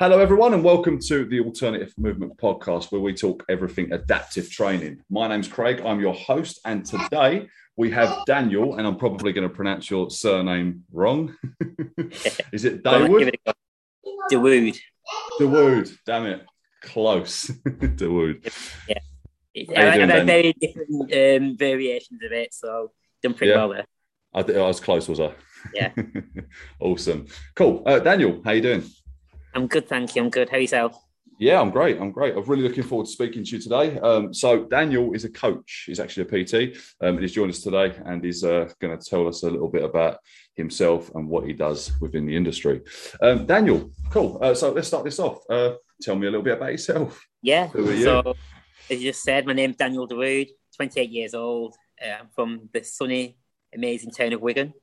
Hello, everyone, and welcome to the Alternative Movement Podcast, where we talk everything adaptive training. My name's Craig, I'm your host, and today we have Daniel, and I'm probably going to pronounce your surname wrong. Is it Dawood? Dawood. Dawood, damn it. Close. Dawood. Yeah. I have very different um, variations of it, so done pretty yeah. well there. I, I was close, was I? Yeah. awesome. Cool. Uh, Daniel, how you doing? I'm good, thank you. I'm good. How are yourself? Yeah, I'm great. I'm great. I'm really looking forward to speaking to you today. Um, so, Daniel is a coach. He's actually a PT, um, and he's joined us today, and he's uh, going to tell us a little bit about himself and what he does within the industry. Um, Daniel, cool. Uh, so, let's start this off. Uh, tell me a little bit about yourself. Yeah. So, as you just said, my name's Daniel Dawoud, 28 years old. Uh, I'm from the sunny, amazing town of Wigan.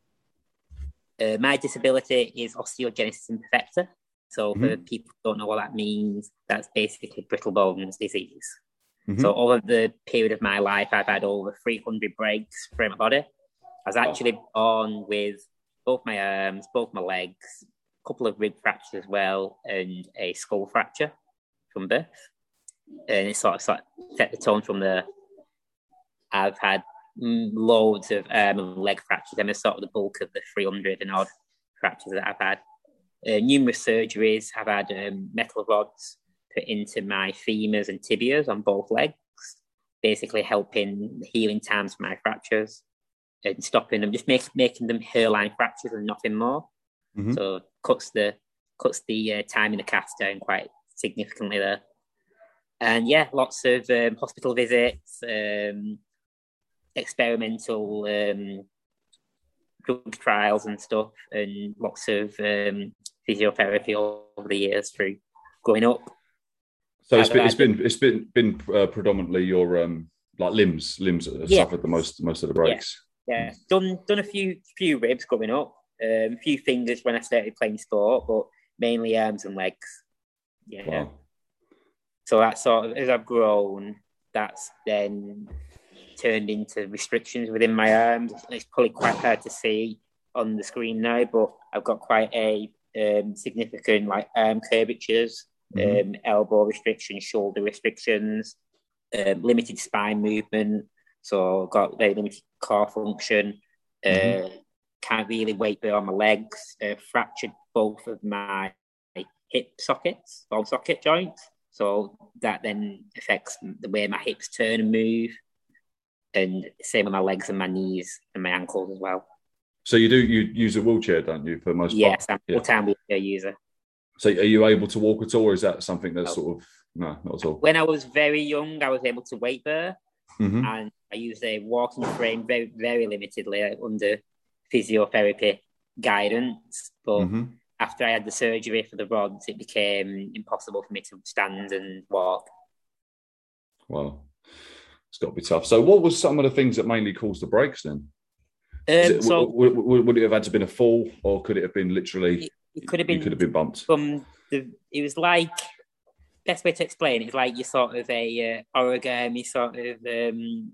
Uh, my disability is osteogenesis imperfecta. So mm-hmm. for people who don't know what that means, that's basically brittle bones disease. Mm-hmm. So over the period of my life, I've had over 300 breaks from my body. I was actually born with both my arms, both my legs, a couple of rib fractures as well, and a skull fracture from birth. And it sort of, sort of set the tone from there. I've had loads of um, leg fractures, and it's sort of the bulk of the 300 and odd fractures that I've had uh, numerous surgeries. I've had um, metal rods put into my femurs and tibias on both legs, basically helping healing times for my fractures and stopping them, just make, making them hairline fractures and nothing more. Mm-hmm. So cuts the cuts the uh, time in the cast down quite significantly there. And yeah, lots of um, hospital visits, um, experimental um, drug trials and stuff, and lots of um, physiotherapy over the years through growing up. So it's been, it's been it's been been uh, predominantly your um like limbs limbs have yeah. suffered the most most of the breaks. Yeah. yeah, done done a few few ribs growing up, um, a few fingers when I started playing sport, but mainly arms and legs. Yeah. Wow. So that sort of as I've grown, that's then turned into restrictions within my arms. It's probably quite hard to see on the screen now, but I've got quite a um, significant like arm curvatures, mm-hmm. um, elbow restrictions, shoulder restrictions, um, limited spine movement. So got very limited core function. Mm-hmm. Uh, can't really weight bear on my legs. Uh, fractured both of my hip sockets, ball socket joints. So that then affects the way my hips turn and move. And same with my legs and my knees and my ankles as well. So you do you use a wheelchair, don't you, for most yes, part? I'm a full-time wheelchair user. So are you able to walk at all, or is that something that's no. sort of no, not at all? When I was very young, I was able to weight bear, mm-hmm. and I used a walking frame very very limitedly under physiotherapy guidance. But mm-hmm. after I had the surgery for the rods, it became impossible for me to stand and walk. Wow, it's got to be tough. So, what was some of the things that mainly caused the breaks then? Um, so would, would, would, it have had to been a fall, or could it have been literally? It, could have been. could have been bumped. From the, it was like best way to explain it is like you're sort of a uh, origami sort of um,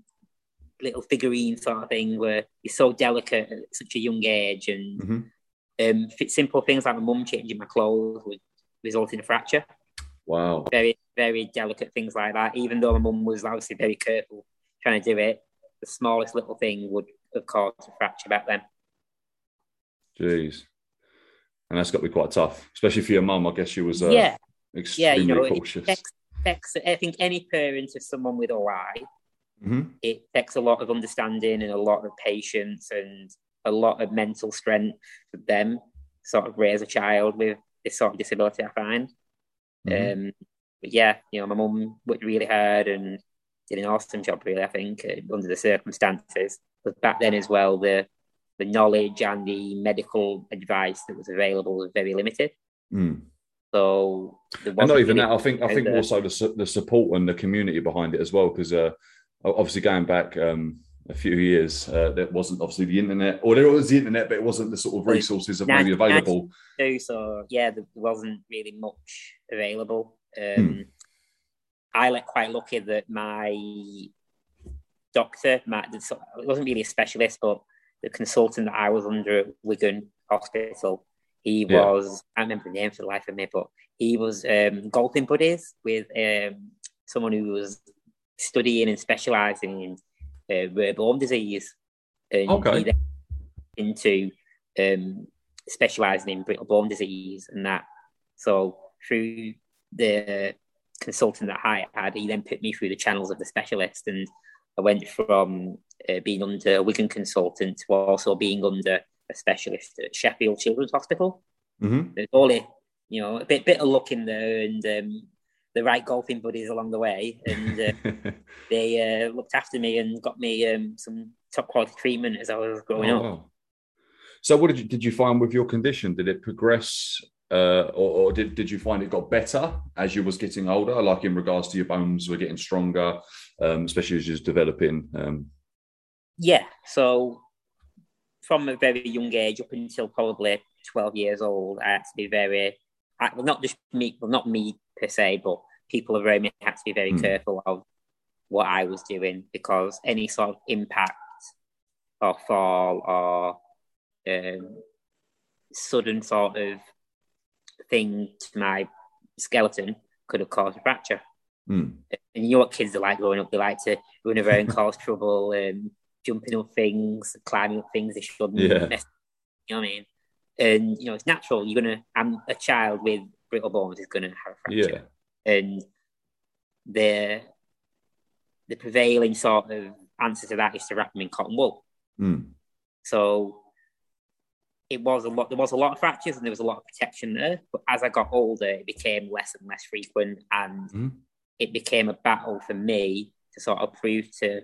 little figurine sort of thing where you're so delicate at such a young age, and mm-hmm. um, simple things like my mum changing my clothes would result in a fracture. Wow. Very, very delicate things like that. Even though my mum was obviously very careful trying to do it, the smallest little thing would have caused a fracture back then. Jeez. And that's got to be quite tough, especially for your mum. I guess she was uh, yeah. extremely yeah, you know, cautious. It affects, I think any parent of someone with OI, mm-hmm. it takes a lot of understanding and a lot of patience and a lot of mental strength for them sort of raise a child with this sort of disability, I find. Mm-hmm. Um, but yeah, you know, my mum worked really hard and did an awesome job, really, I think, uh, under the circumstances. But back then as well, the the knowledge and the medical advice that was available was very limited. Mm. So, and not even that. I think I think also the the support and the community behind it as well, because uh, obviously going back um, a few years, uh, there wasn't obviously the internet, or there was the internet, but it wasn't the sort of resources that maybe available. So yeah, there wasn't really much available. Um, hmm. I like quite lucky that my doctor, Matt, it wasn't really a specialist, but the consultant that I was under at Wigan Hospital, he yeah. was, I remember the name for the life of me, but he was um, golfing buddies with um, someone who was studying and specialising in uh, rare bone disease. And Okay. he then into um, specialising in brittle bone disease and that. So through the consultant that I had, he then put me through the channels of the specialist, and I went from uh, being under a Wigan consultant to also being under a specialist at Sheffield Children's Hospital. hmm There's only, you know, a bit bit of luck in there and um, the right golfing buddies along the way, and uh, they uh, looked after me and got me um, some top quality treatment as I was growing Oh, up. wow. So, what did you did you find with your condition? Did it progress, uh, or, or did did you find it got better as you was getting older? Like in regards to your bones were getting stronger, um, especially as you was developing. Um, Yeah, so from a very young age up until probably 12 years old, I had to be very, I, well, not just me, well, not me per se, but people around me had to be very Hmm. careful of what I was doing because any sort of impact or fall or um, sudden sort of thing to my skeleton could have caused a fracture. hmm. And you know what kids are like growing up? They like to run around, cause trouble, um, jumping up things, climbing up things they shouldn't. Yeah. mess- You know what I mean? And you know, it's natural. You're gonna. I'm a child with brittle bones is gonna have a fracture, Yeah. and the the prevailing sort of answer to that is to wrap them in cotton wool. Hmm. So it was a lot. There was a lot of fractures and there was a lot of protection there. But as I got older, it became less and less frequent, and Mhm. it became a battle for me to sort of prove to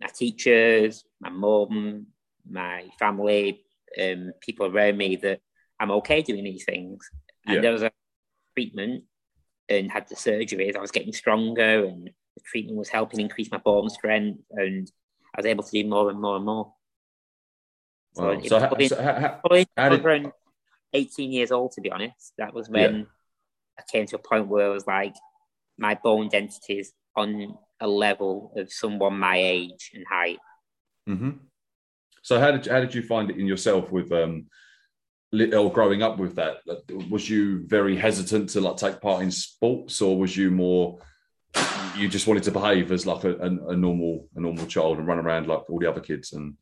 my teachers, my mum, my family, um, people around me that I'm okay doing these things. And Yeah. there was a treatment and had the surgeries. I was getting stronger, and the treatment was helping increase my bone strength, and I was able to do more and more and more. So, Wow. it So, was probably- so probably How did- around 18 years old, to be honest. That was when I came to a point where I was like, my bone density is on a level of someone my age and height. Mhm. So how did how did you find it in yourself with um or growing up with that? Was you very hesitant to like take part in sports, or was you more you just wanted to behave as like a, a, a normal a normal child and run around like all the other kids? And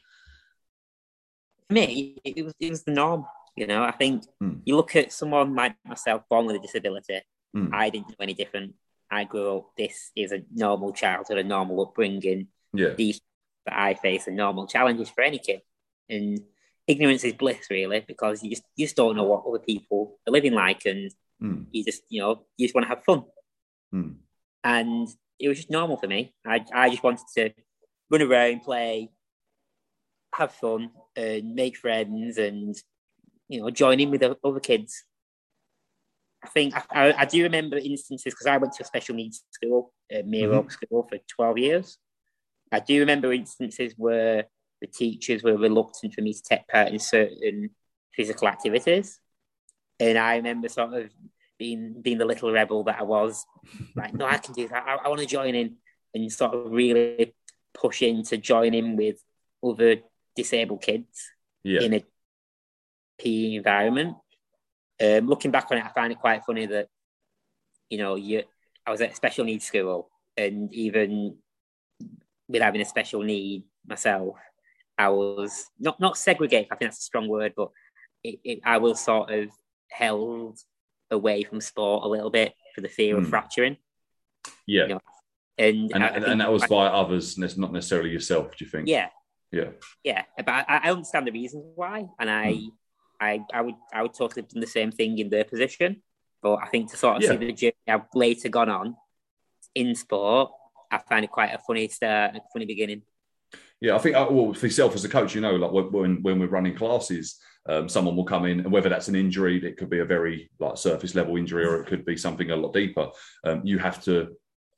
me, it was, it was the norm. You know, I think Hmm. you look at someone like myself born with a disability, Hmm. I didn't know any different. I grew up, this is a normal childhood, a normal upbringing. yeah, these that I face are normal challenges for any kid. And ignorance is bliss, really, because you just you just don't know what other people are living like, and Mm, you just you know you just want to have fun. mm, And it was just normal for me. I I just wanted to run around, play, have fun, and make friends, and you know join in with the other kids. I think I, I, do remember instances because I went to a special needs school, uh, Mere Oaks School, for twelve years. I do remember instances where the teachers were reluctant for me to take part in certain physical activities, and I remember sort of being being the little rebel that I was, like, no, I can do that. I, I want to join in, and sort of really pushing to join in with other disabled kids yeah, in a PE environment. Um, looking back on it, I find it quite funny that you know you I was at a special needs school, and even with having a special need myself, I was not not segregated. I think that's a strong word, but it, it, I was sort of held away from sport a little bit for the fear of Hmm. fracturing, yeah. know, and And, I- I and, and that was by others, not necessarily yourself. Do you think? yeah, yeah, yeah, but I, I understand the reasons why, and I, Hmm. I, I would, I would totally have done the same thing in their position. But I think to sort of Yeah. see the journey I've later gone on in sport, I find it quite a funny start, a funny beginning. Yeah, I think uh, well for yourself as a coach, you know, like when when, when we're running classes, um, someone will come in, and whether that's an injury, it could be a very like surface level injury, or it could be something a lot deeper. Um, you have to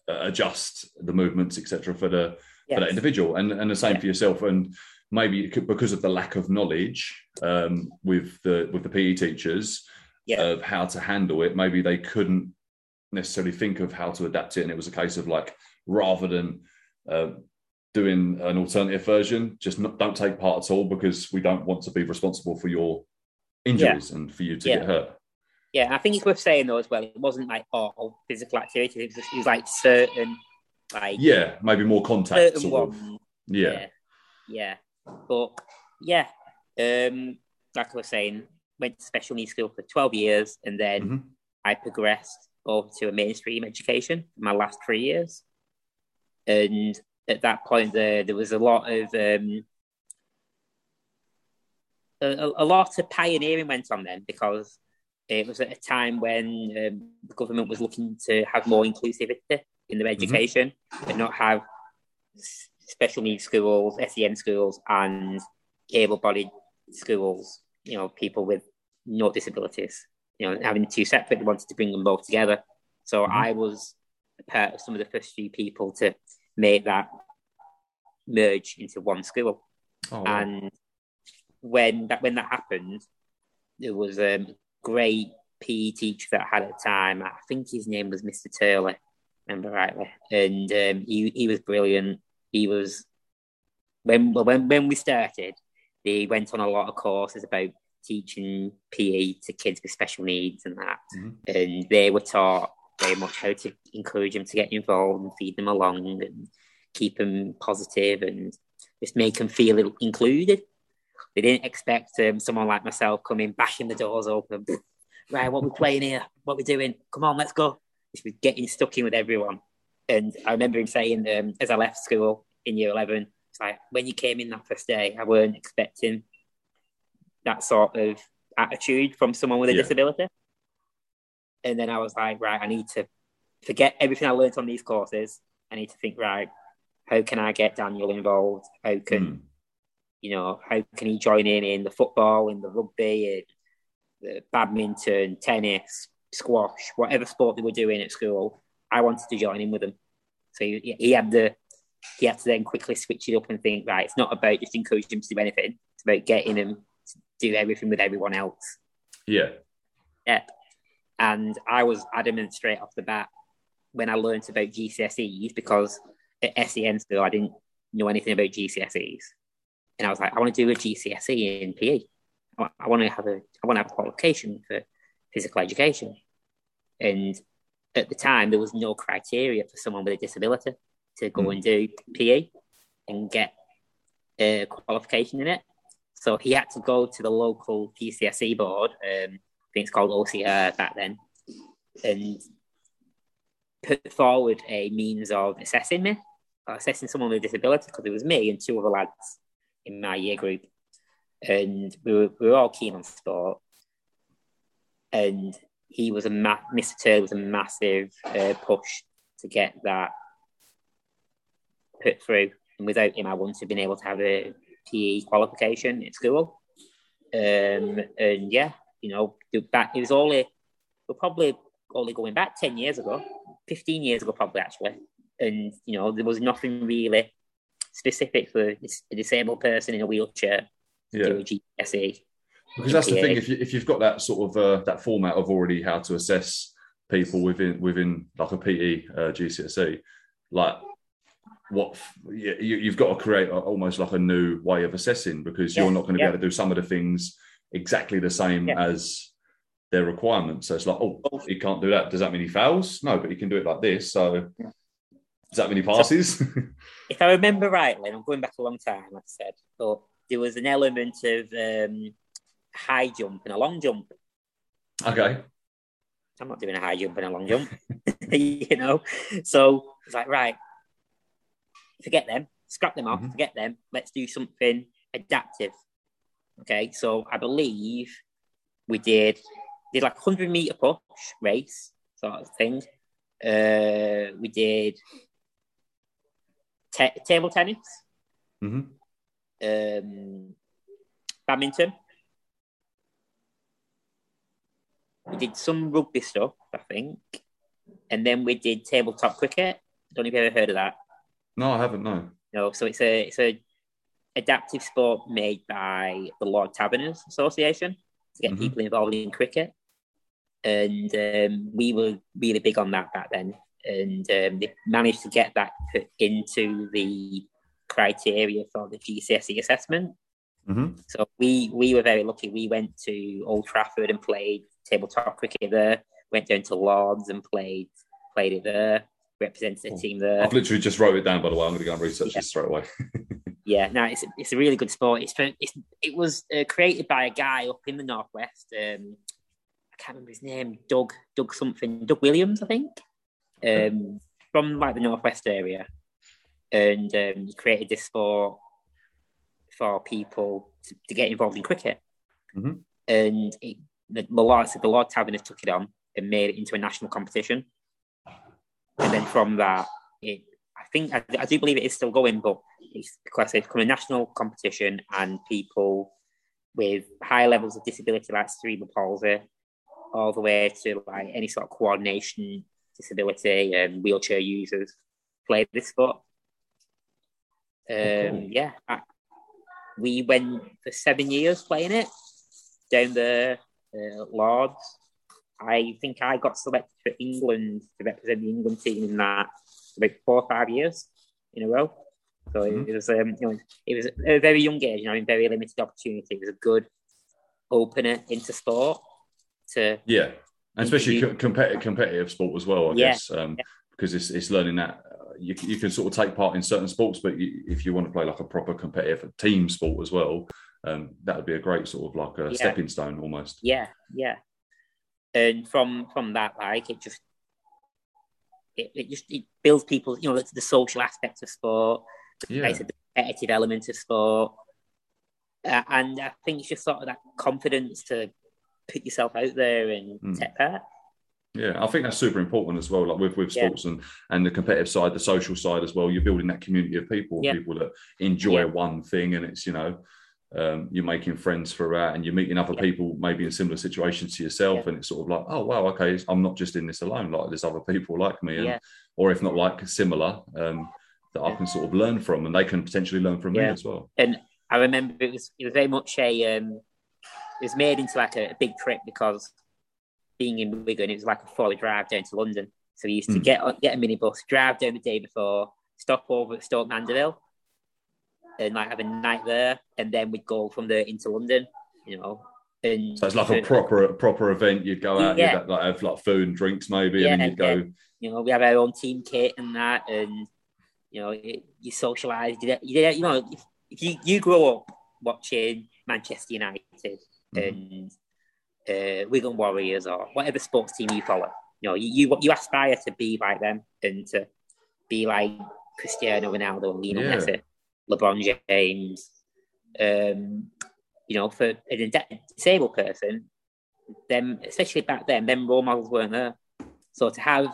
uh, adjust the movements, etc., for the for that individual, and and the same Yeah. for yourself. And maybe because of the lack of knowledge um, with the with the PE teachers Yeah. of how to handle it, maybe they couldn't necessarily think of how to adapt it, and it was a case of like rather than uh, doing an alternative version, just not, don't take part at all because we don't want to be responsible for your injuries and for you to Yeah. get hurt. Yeah, I think it's worth saying though as well. It wasn't like all physical activity. It was, it was like certain, like yeah, maybe more contact. Sort of. Yeah. yeah, yeah. But yeah, um, like I was saying, went to special needs school for twelve years, and then hmm I progressed over to a mainstream education for my last three years. And at that point, there there was a lot of um, a, a lot of pioneering went on then because it was at a time when um, the government was looking to have more inclusivity in their education and not have special needs schools, SEN schools, and able-bodied schools. You know, people with no disabilities. You know, having two separate, they wanted to bring them both together. So Mhm. I was part of some of the first few people to make that merge into one school. Oh, wow. And when that when that happened, there was a great PE teacher that I had at the time. I think his name was Mr. Turley, remember rightly, and um, he he was brilliant. He was when when when we started, they went on a lot of courses about teaching PE to kids with special needs and that, Mhm. and they were taught very much how to encourage them to get involved and feed them along and keep them positive and just make them feel included. They didn't expect um, someone like myself coming, bashing the doors open. Right, what we playing here? What we doing? Come on, let's go. Just was getting stuck in with everyone. And I remember him saying, um, as I left school in year 11, it's like, when you came in that first day, I weren't expecting that sort of attitude from someone with a Yeah. disability. And then I was like, right, I need to forget everything I learned on these courses. I need to think, right, how can I get Daniel involved? How can Mm. you know, how can he join in in the football, in the rugby, in the badminton, tennis, squash, whatever sport they were doing at school? I wanted to join in with them. So he, he had the he had to then quickly switch it up and think, right, it's not about just encouraging them to do anything. It's about getting them to do everything with everyone else. Yeah. Yeah. And I was adamant straight off the bat when I learned about GCSEs because at SEN school I didn't know anything about GCSEs. And I was like, I want to do a GCSE in PE. I want to have a I want to have a qualification for physical education. And at the time there was no criteria for someone with a disability to go Mm. and do PE and get a qualification in it. So he had to go to the local GCSE board, um, I think it's called OCR back then, and put forward a means of assessing me, assessing someone with a disability, because it was me and two other lads in my year group. And we were, we were all keen on sport. And he was a ma- Mr. Turley was a massive uh, push to get that put through. And without him, I wouldn't have been able to have a PE qualification at school. Um, and yeah, you know, back it was only we're probably only going back ten years ago, fifteen years ago, probably actually. And you know, there was nothing really specific for a disabled person in a wheelchair to Yeah. do a GCSE. Because that's the Yeah. thing. If you if you've got that sort of uh, that format of already how to assess people within within like a PE uh, GCSE, like what you, you've got to create a, almost like a new way of assessing because you're not going to be yeah. able to do some of the things exactly the same as their requirements. So it's like, oh, he can't do that. Does that mean he fails? No, but he can do it like this. So does that mean he passes? if I remember rightly, and I'm going back a long time, like I said, but there was an element of um, high jump and a long jump. okay. I'm not doing a high jump and a long jump, you know. So it's like, right, forget them, scrap them off, Mhm. forget them. Let's do something adaptive. Okay, so I believe we did did like hundred meter push race sort of thing. Uh, we did ta- table tennis, hmm um, badminton. We did some rugby stuff, I think, and then we did tabletop cricket. Don't know if you've ever heard of that. No, I haven't. No. No, so it's a it's a adaptive sport made by the Lord's Taverners Association to get Mhm. people involved in cricket, and um, we were really big on that back then. And um, they managed to get that put into the criteria for the GCSE assessment. Mm-hmm. So we we were very lucky. We went to Old Trafford and played tabletop cricket there. Went down to Lords and played played it there. Represented the Cool. team there. I've literally just wrote it down, by the way. I'm going to go and research Yeah. this straight away. Yeah, no, it's it's a really good sport. It's, it's it was uh, created by a guy up in the northwest. Um, I can't remember his name. Doug Doug something. Doug Williams, I think. Um, from like the northwest area, and um, he created this sport for people to, to get involved in cricket. Mhm. And it, the, the Lords the Lord Tavern have took it on and made it into a national competition. And then from that, it I think I, I do believe it is still going, but it's because it's become a national competition and people with high levels of disability like cerebral palsy, all the way to like any sort of coordination disability and wheelchair users play this sport. Um, cool. Yeah, I, we went for seven years playing it down the uh, Lords. I think I got selected for England to represent the England team in that about four or five years in a row. So Mhm. it was, um, you know, it was a very young age, you know, in very limited opportunity. It was a good opener into sport. To Yeah, and especially competitive competitive sport as well. I Yeah. guess um, because it's it's learning that you you can sort of take part in certain sports, but you, if you want to play like a proper competitive team sport as well, um, that would be a great sort of like a Yeah. stepping stone almost. yeah, yeah. And from from that, like it just it, it just it builds people, you know, the, the social aspect of sport, Yeah, like the competitive element of sport. Uh, and I think it's just sort of that confidence to put yourself out there and Mm. take part. Yeah. I think that's super important as well. Like with with Yeah. sports and and the competitive side, the social side as well. You're building that community of people, Yeah. people that enjoy Yeah. one thing, and it's you know. Um, you're making friends throughout and you're meeting other Yeah. people maybe in similar situations to yourself Yeah. and it's sort of like oh wow okay i'm not just in this alone like there's other people like me and Yeah. or if not like similar um, that i can sort of learn from and they can potentially learn from me as well And I remember it was it was very much a um, it was made into like a, a big trip because being in Wigan, it was like a four-hour drive down to London. So we used to Hmm. get on, get a minibus, drive down the day before, stop over at Stoke Mandeville, and like have a night there, and then we'd go from there into London. You know, and so it's like a proper proper event you'd go out Yeah. you'd like have like food and drinks maybe and then you'd go you know, we have our own team kit and that, and you know, it, you socialise. You, you, you know, if, if you you grow up watching Manchester United Mhm. and uh, Wigan Warriors or whatever sports team you follow, you know, you, you you aspire to be like them and to be like Cristiano Ronaldo, Lionel Yeah. Messi, LeBron James. Um, you know, for a disabled person, them especially back then, them role models weren't there. So to have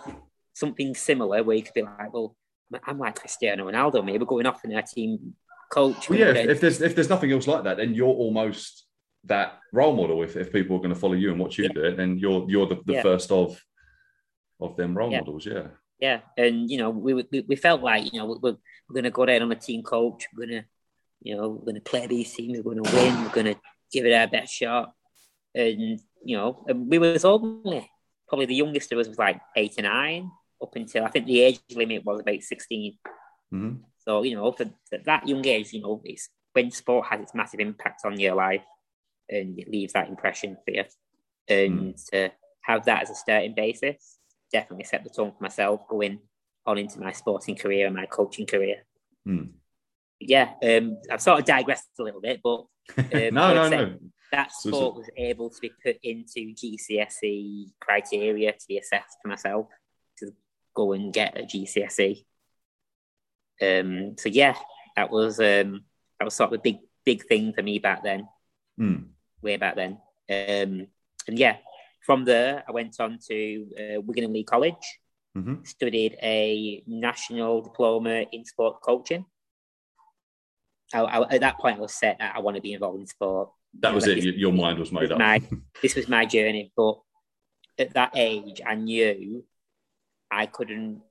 something similar where you could be like, well, I'm like Cristiano Ronaldo, maybe going off in our team coach. well, yeah if, if there's if there's nothing else like that then you're almost that role model if, if people are going to follow you and watch you Yeah. do it then you're you're the, the Yeah. first of of them role Yeah. models yeah yeah, and you know, we we, we felt like you know we're, we're going to go down on a team coach. We're going to, you know, we're going to play these teams. We're going to win. We're going to give it our best shot. And you know, and we was only probably the youngest of us was like eight or nine up until I think the age limit was about sixteen. Mhm. So you know, for that young age, you know, it's when sport has its massive impact on your life, and it leaves that impression for you. And to have that as a starting basis definitely set the tone for myself going on into my sporting career and my coaching career. Hmm. Yeah, um, I've sort of digressed a little bit, but Um, no no no that So- sport was able to be put into GCSE criteria to be assessed for myself to go and get a GCSE. Um, so yeah, that was um, that was sort of a big big thing for me back then, Hmm. Way back then. Um, and yeah, from there I went on to uh, Wigan and Leigh College, Mhm. studied a national diploma in sport coaching. I, I, at that point, I was set. I, I want to be involved in sport. that was Like, it your mind was made up my this was my journey. But at that age, I knew I couldn't.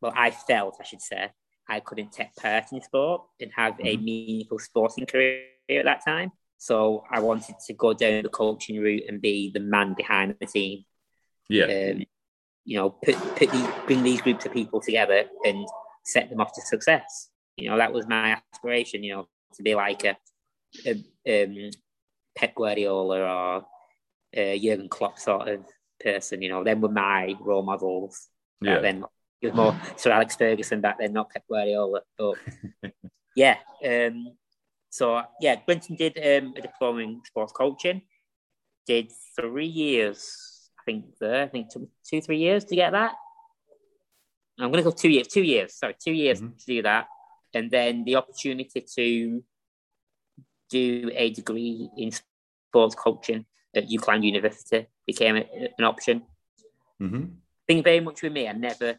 Well, I felt I should say I couldn't take part in sport and have a Mhm. meaningful sporting career at that time. So I wanted to go down the coaching route and be the man behind the team. yeah Um, you know, put put these, bring these groups of people together and set them off to success. You know, that was my aspiration. You know, to be like a um, um, Pep Guardiola or uh, Jurgen Klopp sort of person. You know, them were my role models. Yeah. Then it was more Sir Alex Ferguson back then, not Pep Guardiola. But yeah, um, so yeah, Brenton did um, a diploma in sports coaching. Did three years, I think. There, I think two, three years to get that. I'm going to go two years. Two years. Sorry, two years mm-hmm. to do that, and then the opportunity to do a degree in sports coaching at UCLan University became a, an option. Mm-hmm. Thing very much with me, I never,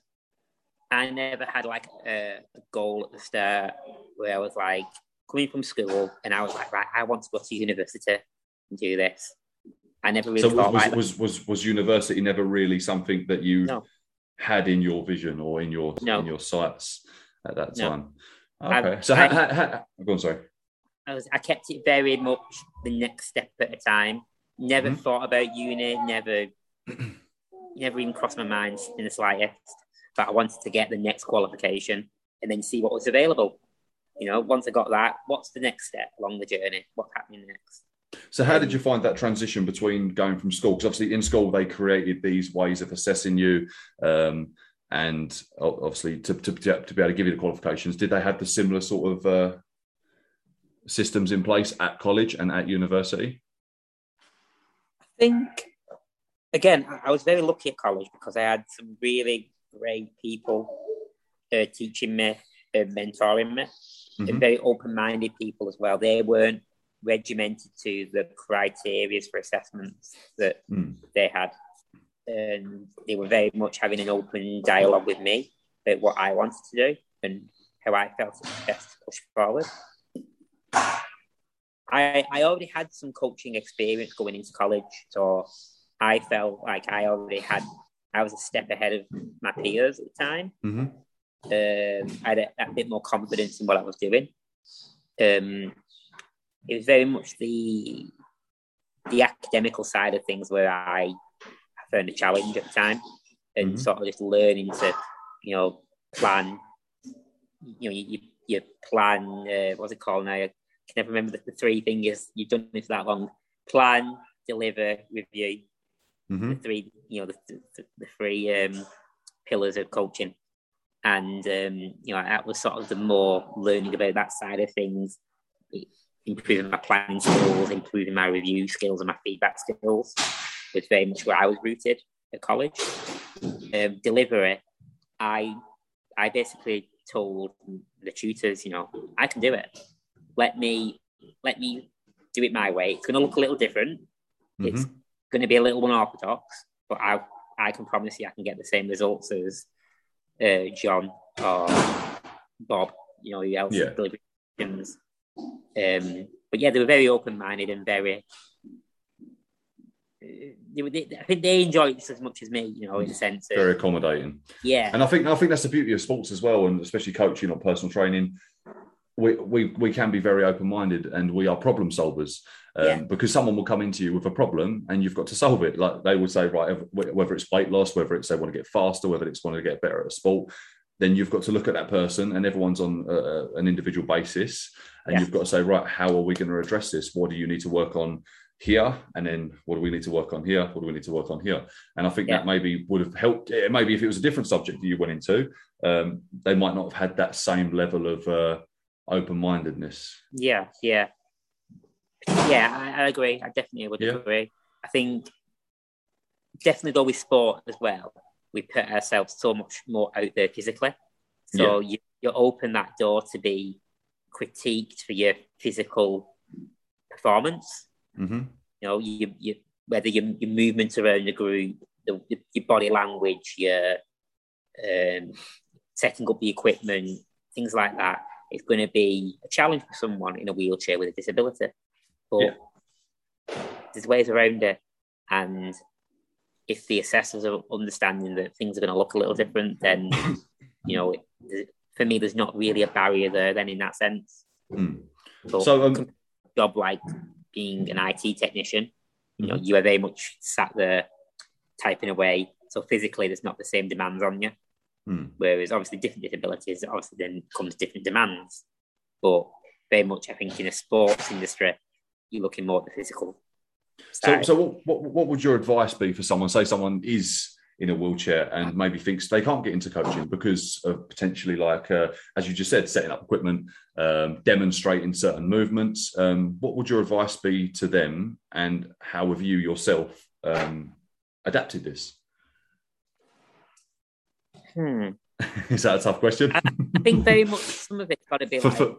I never had like a, a goal at the start where I was like, coming from school, and I was like, right, I want to go to university and do this. I never really so thought was, like was, was was university never really something that you no. had in your vision or in your no. in your sights at that time? No. Okay, I, so I, ha, ha, go on. Sorry, I was I kept it very much the next step at a time. Never mm-hmm. thought about uni. Never, never even crossed my mind in the slightest. But I wanted to get the next qualification and then see what was available. You know, once I got that, what's the next step along the journey? What's happening next? So, how did you find that transition between going from school? Because obviously, in school, they created these ways of assessing you, um, and obviously, to, to, to, be able to give you the qualifications. Did they have the similar sort of uh, systems in place at college and at university? I think, again, I was very lucky at college because I had some really great people uh, teaching me, uh, mentoring me mm-hmm. and very open-minded people as well. They weren't regimented to the criteria for assessments that mm. they had. And they were very much having an open dialogue with me about what I wanted to do and how I felt it was best to push forward. I, I already had some coaching experience going into college, so I felt like I already had, I was a step ahead of my peers at the time. Mm-hmm um, I had a, a, bit more confidence in what I was doing. Um, it was very much the the academical side of things where I found a challenge at the time, and mm-hmm. sort of just learning to, you know, plan. You know, you, you plan. Uh, what's it called now? I can never remember the, the three things you've done it for that long. Plan, deliver, review. Mm-hmm. The three, you know, the, the, the three um, pillars of coaching and um, you know that was sort of the more learning about that side of things. Improving my planning skills improving my review skills and my feedback skills was very much where i was rooted at college. Um, delivery i i basically told the tutors you know i can do it. Let me let me do it my way. It's going to look a little different. Mm-hmm. it's going to be a little unorthodox but i i can promise you i can get the same results as uh, John or Bob, you know, who else yeah. Um, but yeah, they were very open minded and very. Uh, they, they, I think they enjoyed it as much as me, you know, in a sense. Of, very accommodating. Yeah, and I think I think that's the beauty of sports as well, and especially coaching or personal training. We, we, we can be very open minded and we are problem solvers um, yeah. because someone will come into you with a problem and you've got to solve it. Like they will say, right, whether it's weight loss, whether it's they want to get faster, whether it's want to get better at a sport, then you've got to look at that person and everyone's on a, an individual basis and yeah. you've got to say right how are we going to address this what do you need to work on here and then what do we need to work on here what do we need to work on here and i think yeah. that maybe would have helped maybe if it was a different subject that you went into um, they might not have had that same level of uh, open-mindedness yeah yeah yeah I, I, agree i definitely would yeah. agree i think definitely go with sport as well we put ourselves so much more out there physically. So yeah. you, you open that door to be critiqued for your physical performance. Mm-hmm. You know, you, you whether your, your movements around the group, the, your body language, your um, setting up the equipment, things like that, is going to be a challenge for someone in a wheelchair with a disability. But yeah. there's ways around it, and if the assessors are understanding that things are going to look a little different, then you know, for me, there's not really a barrier there. Then in that sense, mm. so um, job like being an IT technician, you know, hmm. you are very much sat there typing away. So physically, there's not the same demands on you. Mm. Whereas obviously, different disabilities obviously then comes different demands. But very much, I think, in a sports industry, you're looking more at the physical. So, so what, what, what would your advice be for someone? Say someone is in a wheelchair and maybe thinks they can't get into coaching because of potentially, like uh, as you just said, setting up equipment, um, demonstrating certain movements. Um, what would your advice be to them, and how have you yourself um, adapted this? Hmm. is that a tough question? I, I think very much some of it's got to be For- like for-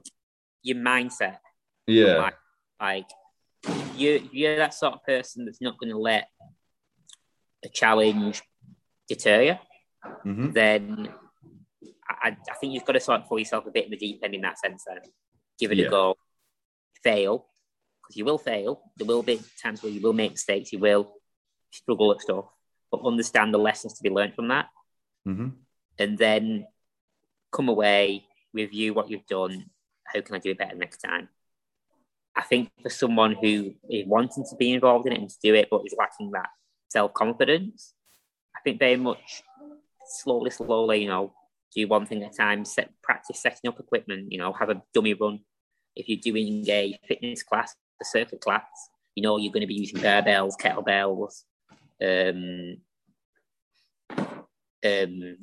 your mindset. yeah. Like, like you, you're that sort of person that's not going to let a challenge deter you. hmm Then I, I think you've got to sort of pull yourself a bit in the deep end in that sense. Then give it Yeah. a go, fail because you will fail. There will be times where you will make mistakes. You will struggle at stuff, but understand the lessons to be learned from that. hmm and then come away, review what you've done. How can I do it better next time? I think for someone who is wanting to be involved in it and to do it, but is lacking that self confidence, I think very much slowly, slowly, you know, do one thing at a time, set, practice setting up equipment, you know, have a dummy run. If you're doing a fitness class, a circuit class, you know, you're going to be using barbells, kettlebells, um, um,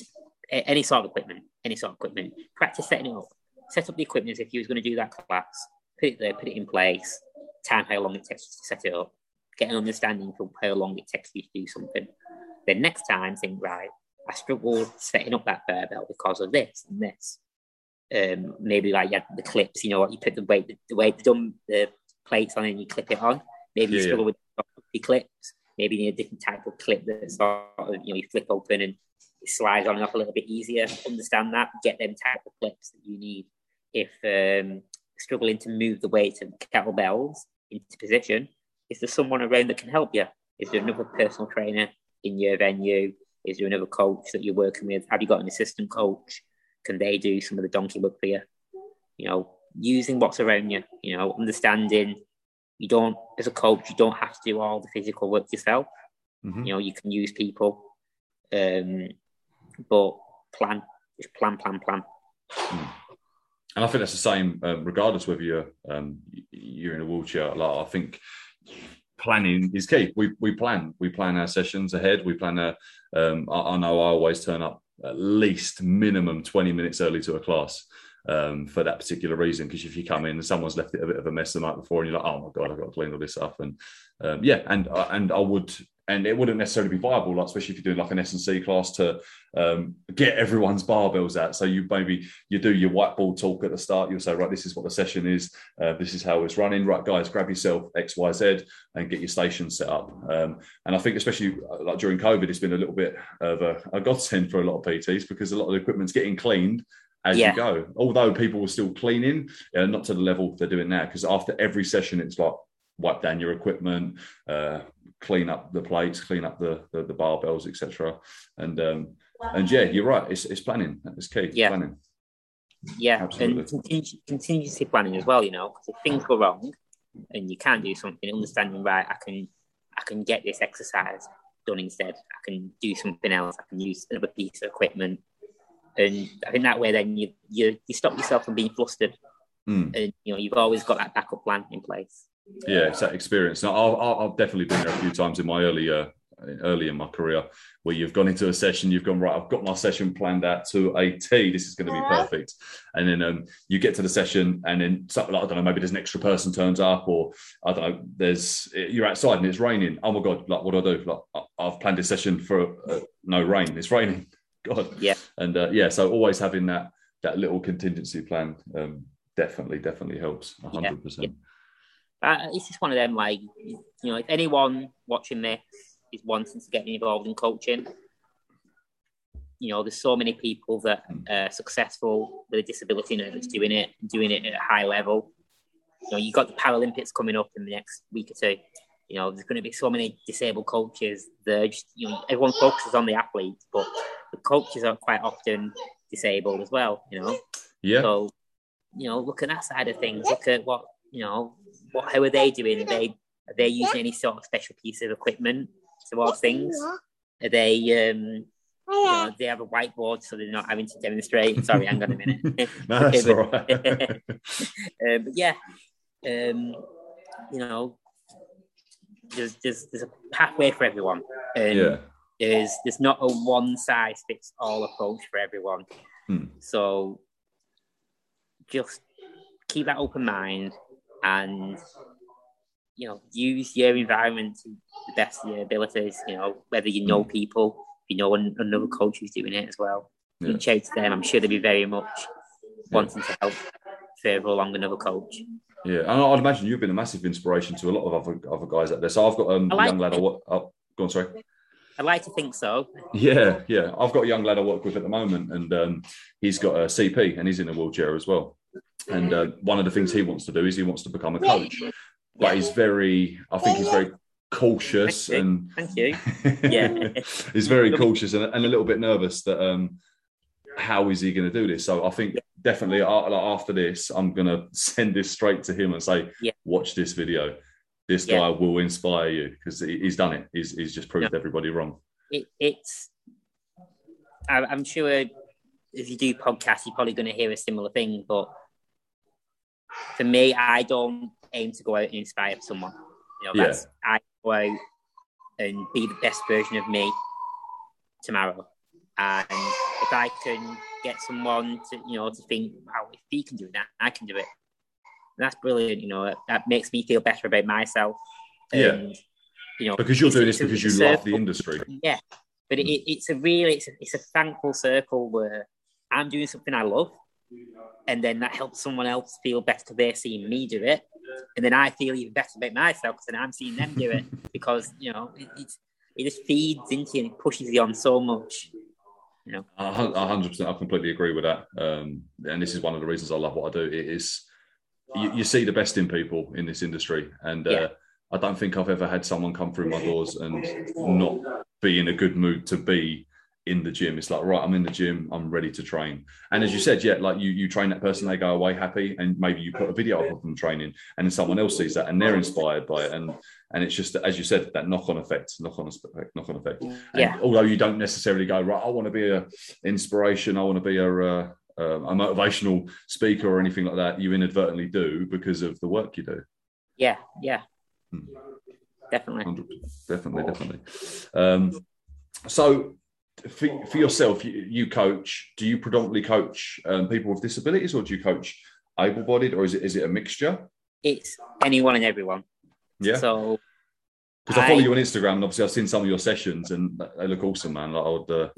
any sort of equipment, any sort of equipment. Practice setting it up. Set up the equipment as if you was going to do that class. Put it there, put it in place. Time how long it takes you to set it up. Get an understanding for how long it takes you to do something. Then next time, think right. I struggled setting up that barbell because of this and this. Um, maybe like you had the clips, you know, what you put the weight, the, the weight, the dumb the plates on, and you clip it on. Maybe you Yeah, struggle with the clips. Maybe you need a different type of clip that sort of, you know, you flip open and slides on and off a little bit easier. Understand that. Get them type of clips that you need if um, struggling to move the weight of kettlebells into position. Is there someone around that can help you? Is there another personal trainer in your venue? Is there another coach that you're working with? Have you got an assistant coach? Can they do some of the donkey work for you? You know, using what's around you. You know, understanding you don't, as a coach, you don't have to do all the physical work yourself. Mhm. You know, you can use people, um, but plan, just plan, plan, plan. And I think that's the same, um, regardless whether you're um, you're in a wheelchair. Like I think planning is key. We we plan, we plan our sessions ahead. We plan our. Um, I, I know I always turn up at least minimum twenty minutes early to a class um, for that particular reason. Because if you come in and someone's left it a bit of a mess the night before, and you're like, oh my god, I've got to clean all this up, and um, yeah, and uh, and I would. And it wouldn't necessarily be viable, like especially if you're doing like an S and C class, to um, get everyone's barbells out. So you maybe you do your whiteboard talk at the start. You'll say, right, this is what the session is. Uh, this is how it's running. Right, guys, grab yourself X, Y, Z, and get your station set up. Um, and I think, especially uh, like during COVID, it's been a little bit of a, a godsend for a lot of PTs because a lot of the equipment's getting cleaned as Yeah. you go. Although people were still cleaning, uh, not to the level they're doing now. Because after every session, it's like wipe down your equipment, uh, clean up the plates, clean up the the, the barbells, etc. And um, and yeah, you're right. It's, it's planning. It's key. Yeah. Planning. Yeah, Absolutely. and contingency, contingency planning as well. You know, if things go wrong and you can't do something, understanding right, I can, I can get this exercise done instead. I can do something else. I can use another piece of equipment, and I think that way then you you, you stop yourself from being flustered, Mm. and you know you've always got that backup plan in place. Yeah, it's that experience. Now, I've, I've- definitely been there a few times in my early, uh, early in my career, where you've gone into a session, you've gone right. I've got my session planned out to a T. This is going to be perfect. And then um, you get to the session, and then something like I don't know, maybe there's an extra person turns up, or I don't know, there's you're outside and it's raining. Oh my god, like what do I do? Like I've planned a session for uh, no rain. It's raining. God. Yeah. And uh, yeah, so always having that that little contingency plan um, definitely definitely helps. hundred percent. Uh, it's just one of them. Like you know, if anyone watching this is wanting to get involved in coaching, you know, there's so many people that are successful with a disability now that's doing it, doing it at a high level. You know, you've got the Paralympics coming up in the next week or two. You know, there's going to be so many disabled coaches. They're just, you know, everyone focuses on the athletes, but the coaches are quite often disabled as well. You know, Yeah. so, you know, look at that side of things. Look at what you know. What how are they doing? Are they are they using any sort of special piece of equipment towards things? Are they um you know, they have a whiteboard so they're not having to demonstrate. Sorry, hang on a minute. no, that's Okay, all but- right. um, but yeah, um, you know, there's, there's there's a pathway for everyone, and yeah. there's there's not a one size fits all approach for everyone. Hmm. So just keep that open mind and you know use your environment to the best of your abilities. You know whether you know people, you know another coach who's doing it as well. Yeah. Reach out to them. I'm sure they'll be very much wanting to help further along another coach. Yeah, and I'd imagine you've been a massive inspiration to a lot of other other guys out there. So I've got um, I a like young lad. I work, oh, go on, sorry. I'd like to think so. Yeah, yeah. I've got a young lad I work with at the moment, and um, he's got a CP, and he's in a wheelchair as well. And uh, one of the things he wants to do is he wants to become a coach, but he's very, I think he's very cautious Thank and Thank you. Yeah. he's very cautious and, and a little bit nervous that um, how is he going to do this? So I think definitely uh, like after this, I'm going to send this straight to him and say, Yeah. watch this video. This Yeah. guy will inspire you because he, he's done it. He's, he's just proved everybody wrong. it, it's I, I'm sure if you do podcasts, you're probably going to hear a similar thing. But for me, I don't aim to go out and inspire someone. You know, Yeah. that's I go out and be the best version of me tomorrow. And if I can get someone to, you know, to think, wow, if he can do that, I can do it. That's brilliant. You know, that makes me feel better about myself. Yeah. You know, Because you're doing this because you a love the industry. Yeah, but it, it's a really it's a, it's a thankful circle where I'm doing something I love, and then that helps someone else feel better because they're seeing me do it, and then I feel even better about myself because then I'm seeing them do it because you know it, it's it just feeds into you and it pushes you on so much. You know, A hun- hundred percent. I completely agree with that. Um, and this is one of the reasons I love what I do. It is you, you see the best in people in this industry, and uh, Yeah. I don't think I've ever had someone come through my doors and not be in a good mood to be in the gym. It's like right, I'm in the gym, I'm ready to train. And as you said, yeah, like you you train that person, they go away happy, and maybe you put a video up of them training, and then someone else sees that and they're inspired by it, and and it's just as you said that knock on effect, knock on effect, knock on effect. And Yeah. although you don't necessarily go right, I want to be a inspiration, I want to be a, uh, uh, a motivational speaker or anything like that. You inadvertently do because of the work you do. yeah, yeah, Hmm. definitely. Definitely, definitely. Um, so, for, for yourself, you, you coach. Do you predominantly coach um, people with disabilities, or do you coach able-bodied, or is it is it a mixture? It's anyone and everyone. Yeah, So because I follow I- you on Instagram, and obviously I've seen some of your sessions, and they look awesome, man. Like, I would, uh,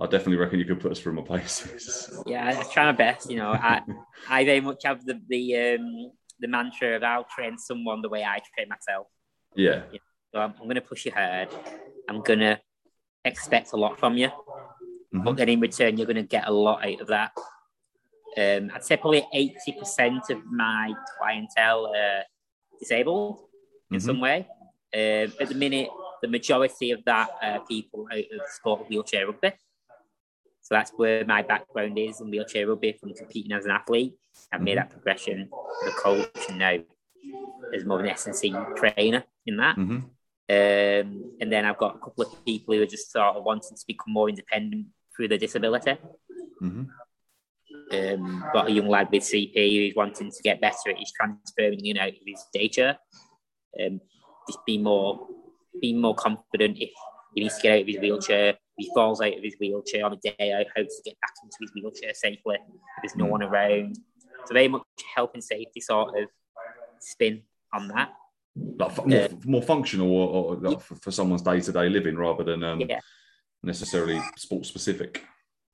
I definitely reckon you could put us through my paces. yeah, I try my best. You know, I I very much have the the um, the mantra of I'll train someone the way I train myself. yeah, So I'm, I'm going to push you hard. I'm going to expect a lot from you, Mhm. but then in return, you're going to get a lot out of that. Um, I'd say probably 80% of my clientele are disabled in Mhm. some way. Um, at the minute, the majority of that are people out of the sport of wheelchair rugby. So that's where my background is in wheelchair rugby from competing as an athlete. I've made that progression as a coach and now as more of an S&C trainer in that. hmm Um, and then I've got a couple of people who are just sort of wanting to become more independent through their disability. hmm Um, got a young lad with CP who's wanting to get better at his transferring you know, of his data. Um, just be more, be more confident if he needs to get out of his wheelchair. If he falls out of his wheelchair on a day out, how to get back into his wheelchair safely. If there's no one around. So very much health and safety sort of spin on that. Like more, more functional, or, or like for, for someone's day-to-day living rather than um, Yeah. necessarily sports specific.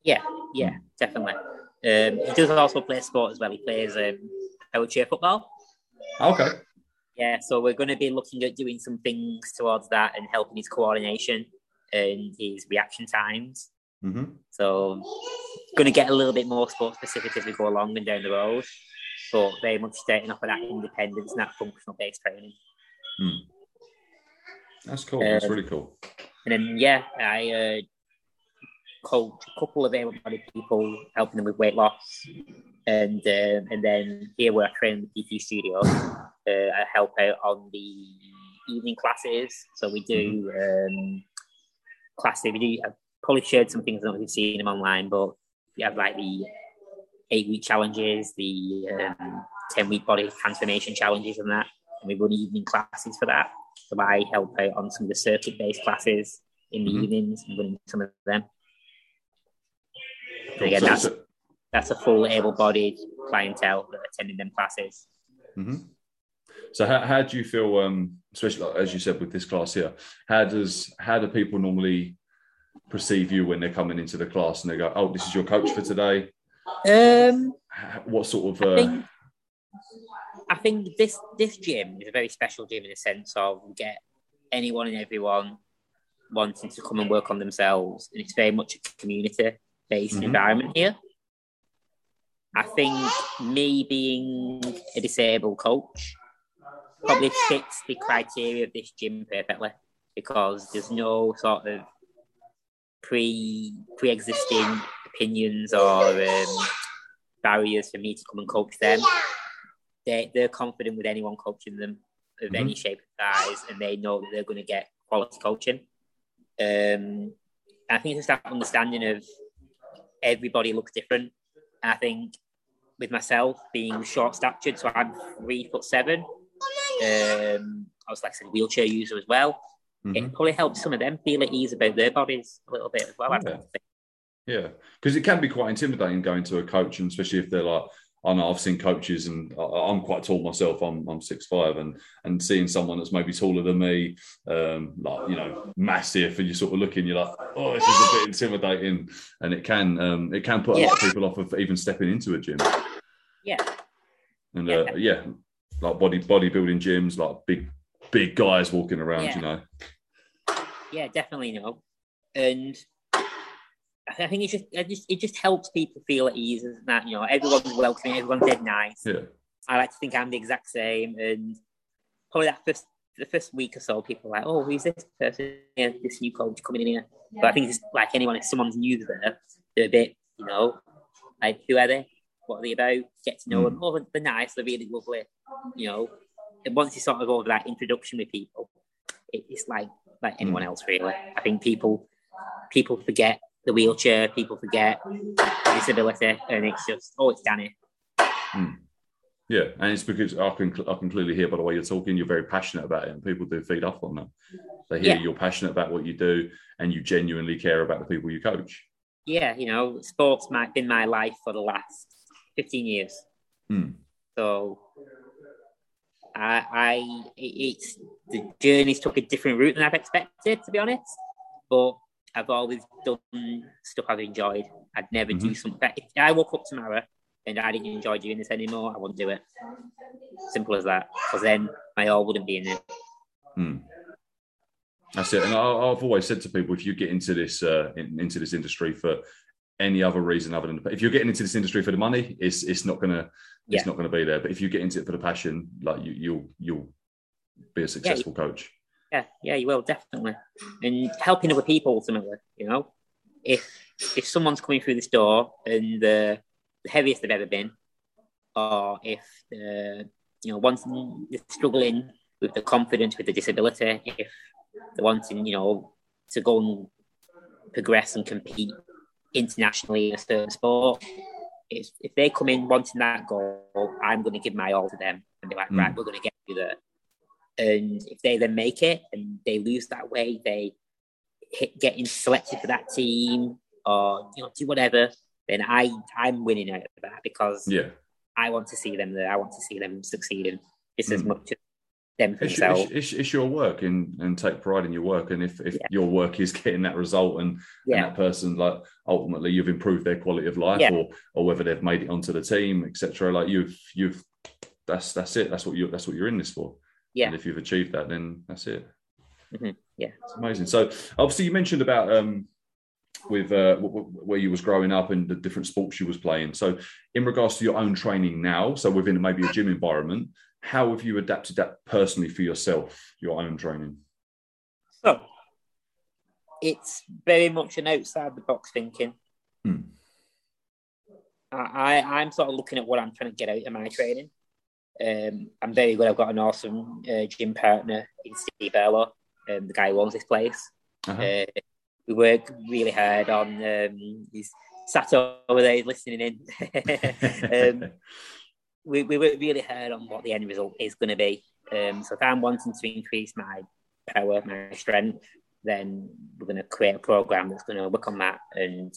Yeah, yeah, definitely. Um, he does also play sport as well. He plays um, wheelchair football. Okay. Yeah, so we're going to be looking at doing some things towards that and helping his coordination and his reaction times. hmm So, going to get a little bit more sport specific as we go along and down the road, but very much starting off with that independence and that functional based training. That's cool. That's Um, really cool. And then, yeah, I uh, coach a couple of able-bodied people, helping them with weight loss, and um, and then here where I train the PT studio, uh, I help out on the evening classes. So we do um, classes. We do a probably shared some things that we've seen them online, but we have like the eight week challenges, the um, 10 week body transformation challenges, and that. And we run evening classes for that. So I help out on some of the circuit based classes in the mm-hmm. evenings and running some of them. again, that's, that's a full able bodied clientele that are attending them classes. Mm-hmm. So how, how do you feel, um, especially as you said with this class here? How does how do people normally perceive you when they're coming into the class and they go, "Oh, this is your coach for today"? Um, what sort of? Uh... I, think, this this gym is a very special gym in the sense of we get anyone and everyone wanting to come and work on themselves, and it's very much a community based mm-hmm. environment here. I think me being a disabled coach probably fits the criteria of this gym perfectly because there's no sort of pre pre existing opinions or um, barriers for me to come and coach them. They they're confident with anyone coaching them of mm-hmm. any shape or size, and they know that they're going to get quality coaching. Um, I think it's just that understanding of everybody looks different. And I think with myself being short statured, so I'm three foot seven. Um, I was like I said, wheelchair user as well. Mm-hmm. It probably helps some of them feel at ease about their bodies a little bit as well. Yeah, yeah, because it can be quite intimidating going to a coach, and especially if they're like, I know I've seen coaches, and I'm quite tall myself. I'm I'm six five, and and seeing someone that's maybe taller than me, um, like you know, massive, and you sort of looking, you're like, oh, this is a bit intimidating, and it can um, it can put a yeah. lot of people off of even stepping into a gym. Yeah. And uh, yeah, like body bodybuilding gyms, like big big guys walking around, yeah. you know. Yeah, definitely no. And I think it just, it just it just helps people feel at ease, and that you know everyone's welcoming, everyone's dead nice. Yeah. I like to think I'm the exact same, and probably that first the first week or so, people are like, "Oh, who's this person? Yeah, this new coach coming in here." Yeah. But I think it's like anyone, if someone's new there, they're a bit, you know, like who are they? What are they about? Get to know mm. them. Oh, they're nice. They're really lovely. You know, and once you sort of go over that introduction with people, it, it's like like anyone else really. I think people people forget the wheelchair, people forget disability, and it's just oh, it's Danny. Mm. Yeah, and it's because I can I can clearly hear by the way you're talking, you're very passionate about it, and people do feed off on that. They hear yeah. you're passionate about what you do, and you genuinely care about the people you coach. Yeah, you know, sports might been my life for the last fifteen years. Mm. So I, I it's the journeys took a different route than I've expected, to be honest. But I've always done stuff I've enjoyed. I'd never mm-hmm. do something. If I woke up tomorrow and I didn't enjoy doing this anymore, I wouldn't do it. Simple as that. Because then my all wouldn't be in it. Hmm. That's it. And I, have always said to people, if you get into this uh, in, into this industry for any other reason other than if you're getting into this industry for the money, it's it's not gonna it's yeah. not gonna be there. But if you get into it for the passion, like you you'll you'll be a successful yeah, coach. Yeah, yeah, you will definitely, and helping other people ultimately. You know, if if someone's coming through this door and the the heaviest they've ever been, or if the you know wanting they're struggling with the confidence with the disability, if they're wanting you know to go and progress and compete internationally in a certain sport, if, if they come in wanting that goal, I'm going to give my all to them and be like, mm. right, we're going to get you there. And if they then make it and they lose that way, they hit getting selected for that team or you know do whatever, then I I'm winning out of that because yeah, I want to see them there. I want to see them succeeding just mm. as much as them it's, themselves. It's, it's, your work and and take pride in your work. And if if yeah. your work is getting that result and, yeah. and that person like ultimately you've improved their quality of life yeah. or or whether they've made it onto the team, etc. Like you've you've that's that's it. That's what you that's what you're in this for. Yeah. And if you've achieved that, then that's it. Mm-hmm. Yeah. It's amazing. So obviously you mentioned about um with uh, where you was growing up and the different sports you was playing. So, in regards to your own training now, so within maybe a gym environment, how have you adapted that personally for yourself, your own training? So, it's very much an outside the box thinking. Hmm. I, I'm sort of looking at what I'm trying to get out of my training. Um, I'm very good. I've got an awesome uh, gym partner in Steve Erlo, um, the guy who owns this place. Uh-huh. Uh, we work really hard on. Um, he's sat over there, listening in. um, we, we work really hard on what the end result is going to be. Um, so if I'm wanting to increase my power, my strength, then we're going to create a program that's going to work on that. And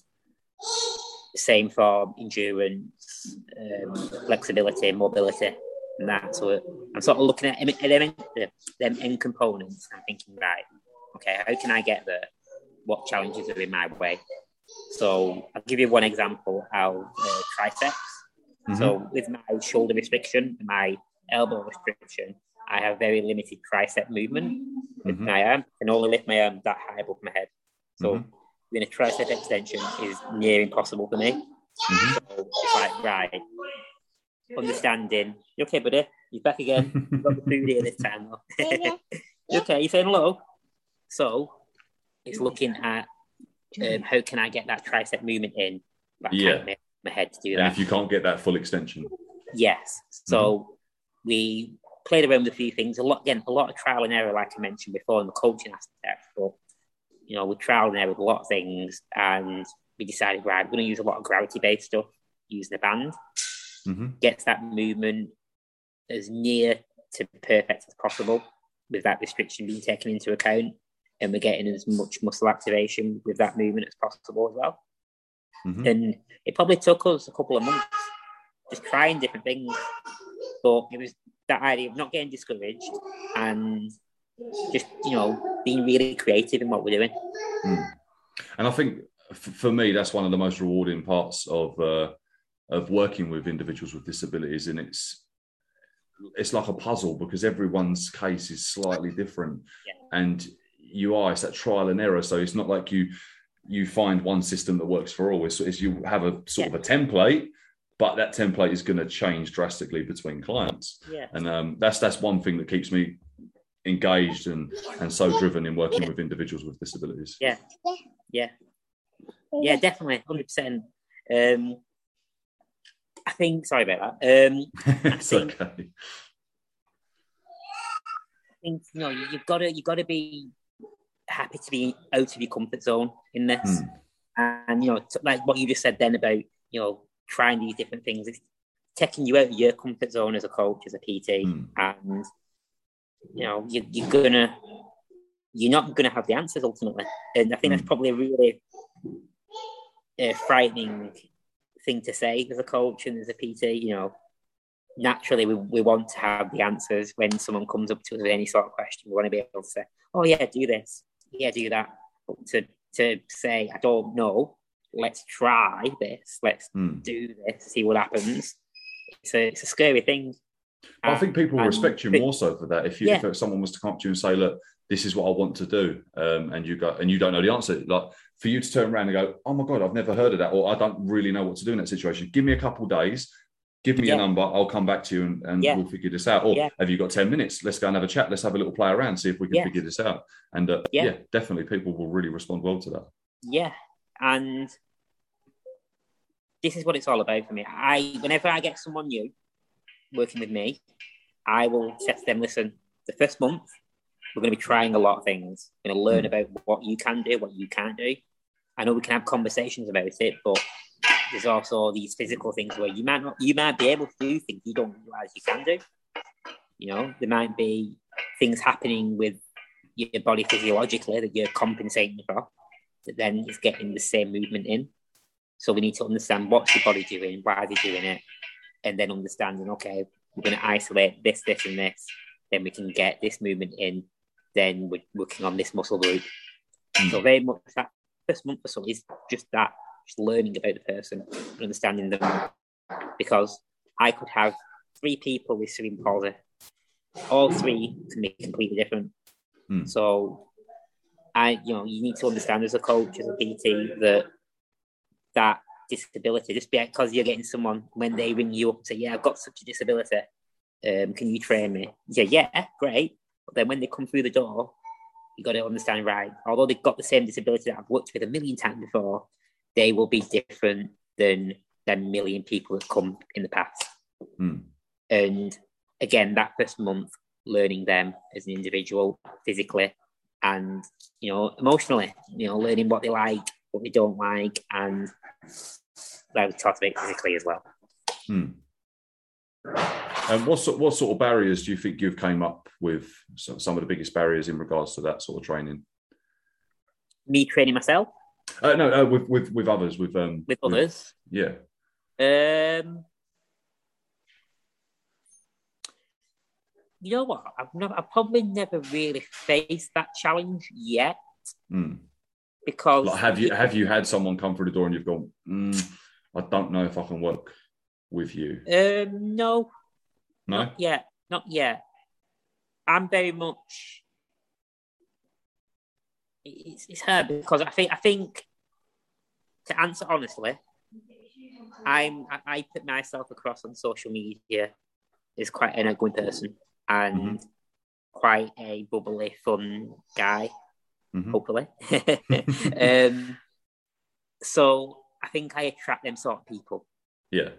same for endurance, um, flexibility, mobility, and that. So I'm sort of looking at them, them end components and thinking, right, okay, how can I get there? What challenges are in my way? So I'll give you one example. How uh, triceps. Mm-hmm. So with my shoulder restriction, my elbow restriction, I have very limited tricep movement with mm-hmm. my arm. I can only lift my arm that high above my head. So mm-hmm. doing a tricep extension is near impossible for me. Mm-hmm. So it's like, right, understanding. You okay, buddy? You're back again. You've got the food here this time. you okay? You saying hello? So it's looking at um, how can I get that tricep movement in? But yeah. my head to do and that. if you can't get that full extension. Yes. So mm-hmm. we played around with a few things. A lot again, a lot of trial and error, like I mentioned before, in the coaching aspect. But you know, we trial and error with a lot of things, and we decided right, we're going to use a lot of gravity based stuff using a band. Mm-hmm. Gets that movement as near to perfect as possible with that restriction being taken into account, and we're getting as much muscle activation with that movement as possible as well. Mm-hmm. And it probably took us a couple of months just trying different things, but it was that idea of not getting discouraged and just you know being really creative in what we're doing. Mm. And I think for me, that's one of the most rewarding parts of uh, of working with individuals with disabilities, and it's it's like a puzzle because everyone's case is slightly different, yeah. and you are it's that trial and error. So it's not like you you find one system that works for all. It's, it's you have a sort yeah. of a template but that template is going to change drastically between clients. Yeah. And um, that's that's one thing that keeps me engaged and and so driven in working with individuals with disabilities. Yeah, yeah, yeah, definitely, hundred percent. Um, I think. Sorry about that. Um, it's think, okay. I think you know you, have got to you've got to be happy to be out of your comfort zone in this, mm. and you know, like what you just said then about you know trying these different things. It's taking you out of your comfort zone as a coach, as a PT, mm. and you know you, you're gonna you're not gonna have the answers ultimately. And I think mm. that's hmm. probably a really uh, frightening thing to say as a coach and as a PT. You know, naturally we, we want to have the answers when someone comes up to us with any sort of question. We want to be able to say, "Oh yeah, do this. Yeah, do that." But to to say, "I don't know," let's try this, let's mm. do this, see what happens. It's a, it's a scary thing. I think people will respect you more so for that. If you, yeah. if someone was to come up to you and say, "Look, this is what I want to do," um, and you go and you don't know the answer, like for you to turn around and go, "Oh my god, I've never heard of that," or "I don't really know what to do in that situation." Give me a couple days. Give me yeah. a number. I'll come back to you and, and yeah. we'll figure this out. Or have you got ten minutes? Let's go and have a chat. Let's have a little play around, see if we can figure this out. And uh, yeah, definitely, people will really respond well to that. Yeah, and this is what it's all about for me. I whenever I get someone new working with me, I will say to them, listen, the first month we're going to be trying a lot of things. We're going to learn about what you can do, what you can't do. I know we can have conversations about it, but there's also these physical things where you might not, you might be able to do things you don't realize you can do. You know, there might be things happening with your body physiologically that you're compensating for, that then is getting the same movement in. So we need to understand what's your body doing, why are they doing it, and then understanding, okay, we're going to isolate this, this, and this. Then we can get this movement in. Then we're working on this muscle group. Mm. So very much that first month or so is just that, just learning about the person and understanding them. Because I could have three people with cerebral palsy. All three can be completely different. Mm. So I, you know, you need to understand as a coach, as a PT, that that disability just because you're getting someone when they ring you up and say, Yeah, I've got such a disability. Um, can you train me? Yeah, yeah, great. But then when they come through the door, you got to understand, right? Although they've got the same disability that I've worked with a million times before, they will be different than the million people that come in the past. Mm. And again, that first month, learning them as an individual physically, and you know emotionally, you know, learning what they like, what they don't like, and taught to make physically as well. Hmm. And what sort, what sort of barriers do you think you've came up with? Some, some of the biggest barriers in regards to that sort of training. Me training myself. Uh, no, uh, with with with others, with um, with others. yeah. Um, you know what? I've never, I've probably never really faced that challenge yet. Mm. Because like, have you have you had someone come through the door and you've gone, mm, I don't know if I can work with you? Um, no, no, not yet, not yet. I'm very much. It's, it's hard because I think I think to answer honestly, I'm I, I put myself across on social media as quite an outgoing person and mm-hmm. quite a bubbly, fun guy. Mm-hmm. Hopefully, um, so I think I attract them sort of people. Yeah,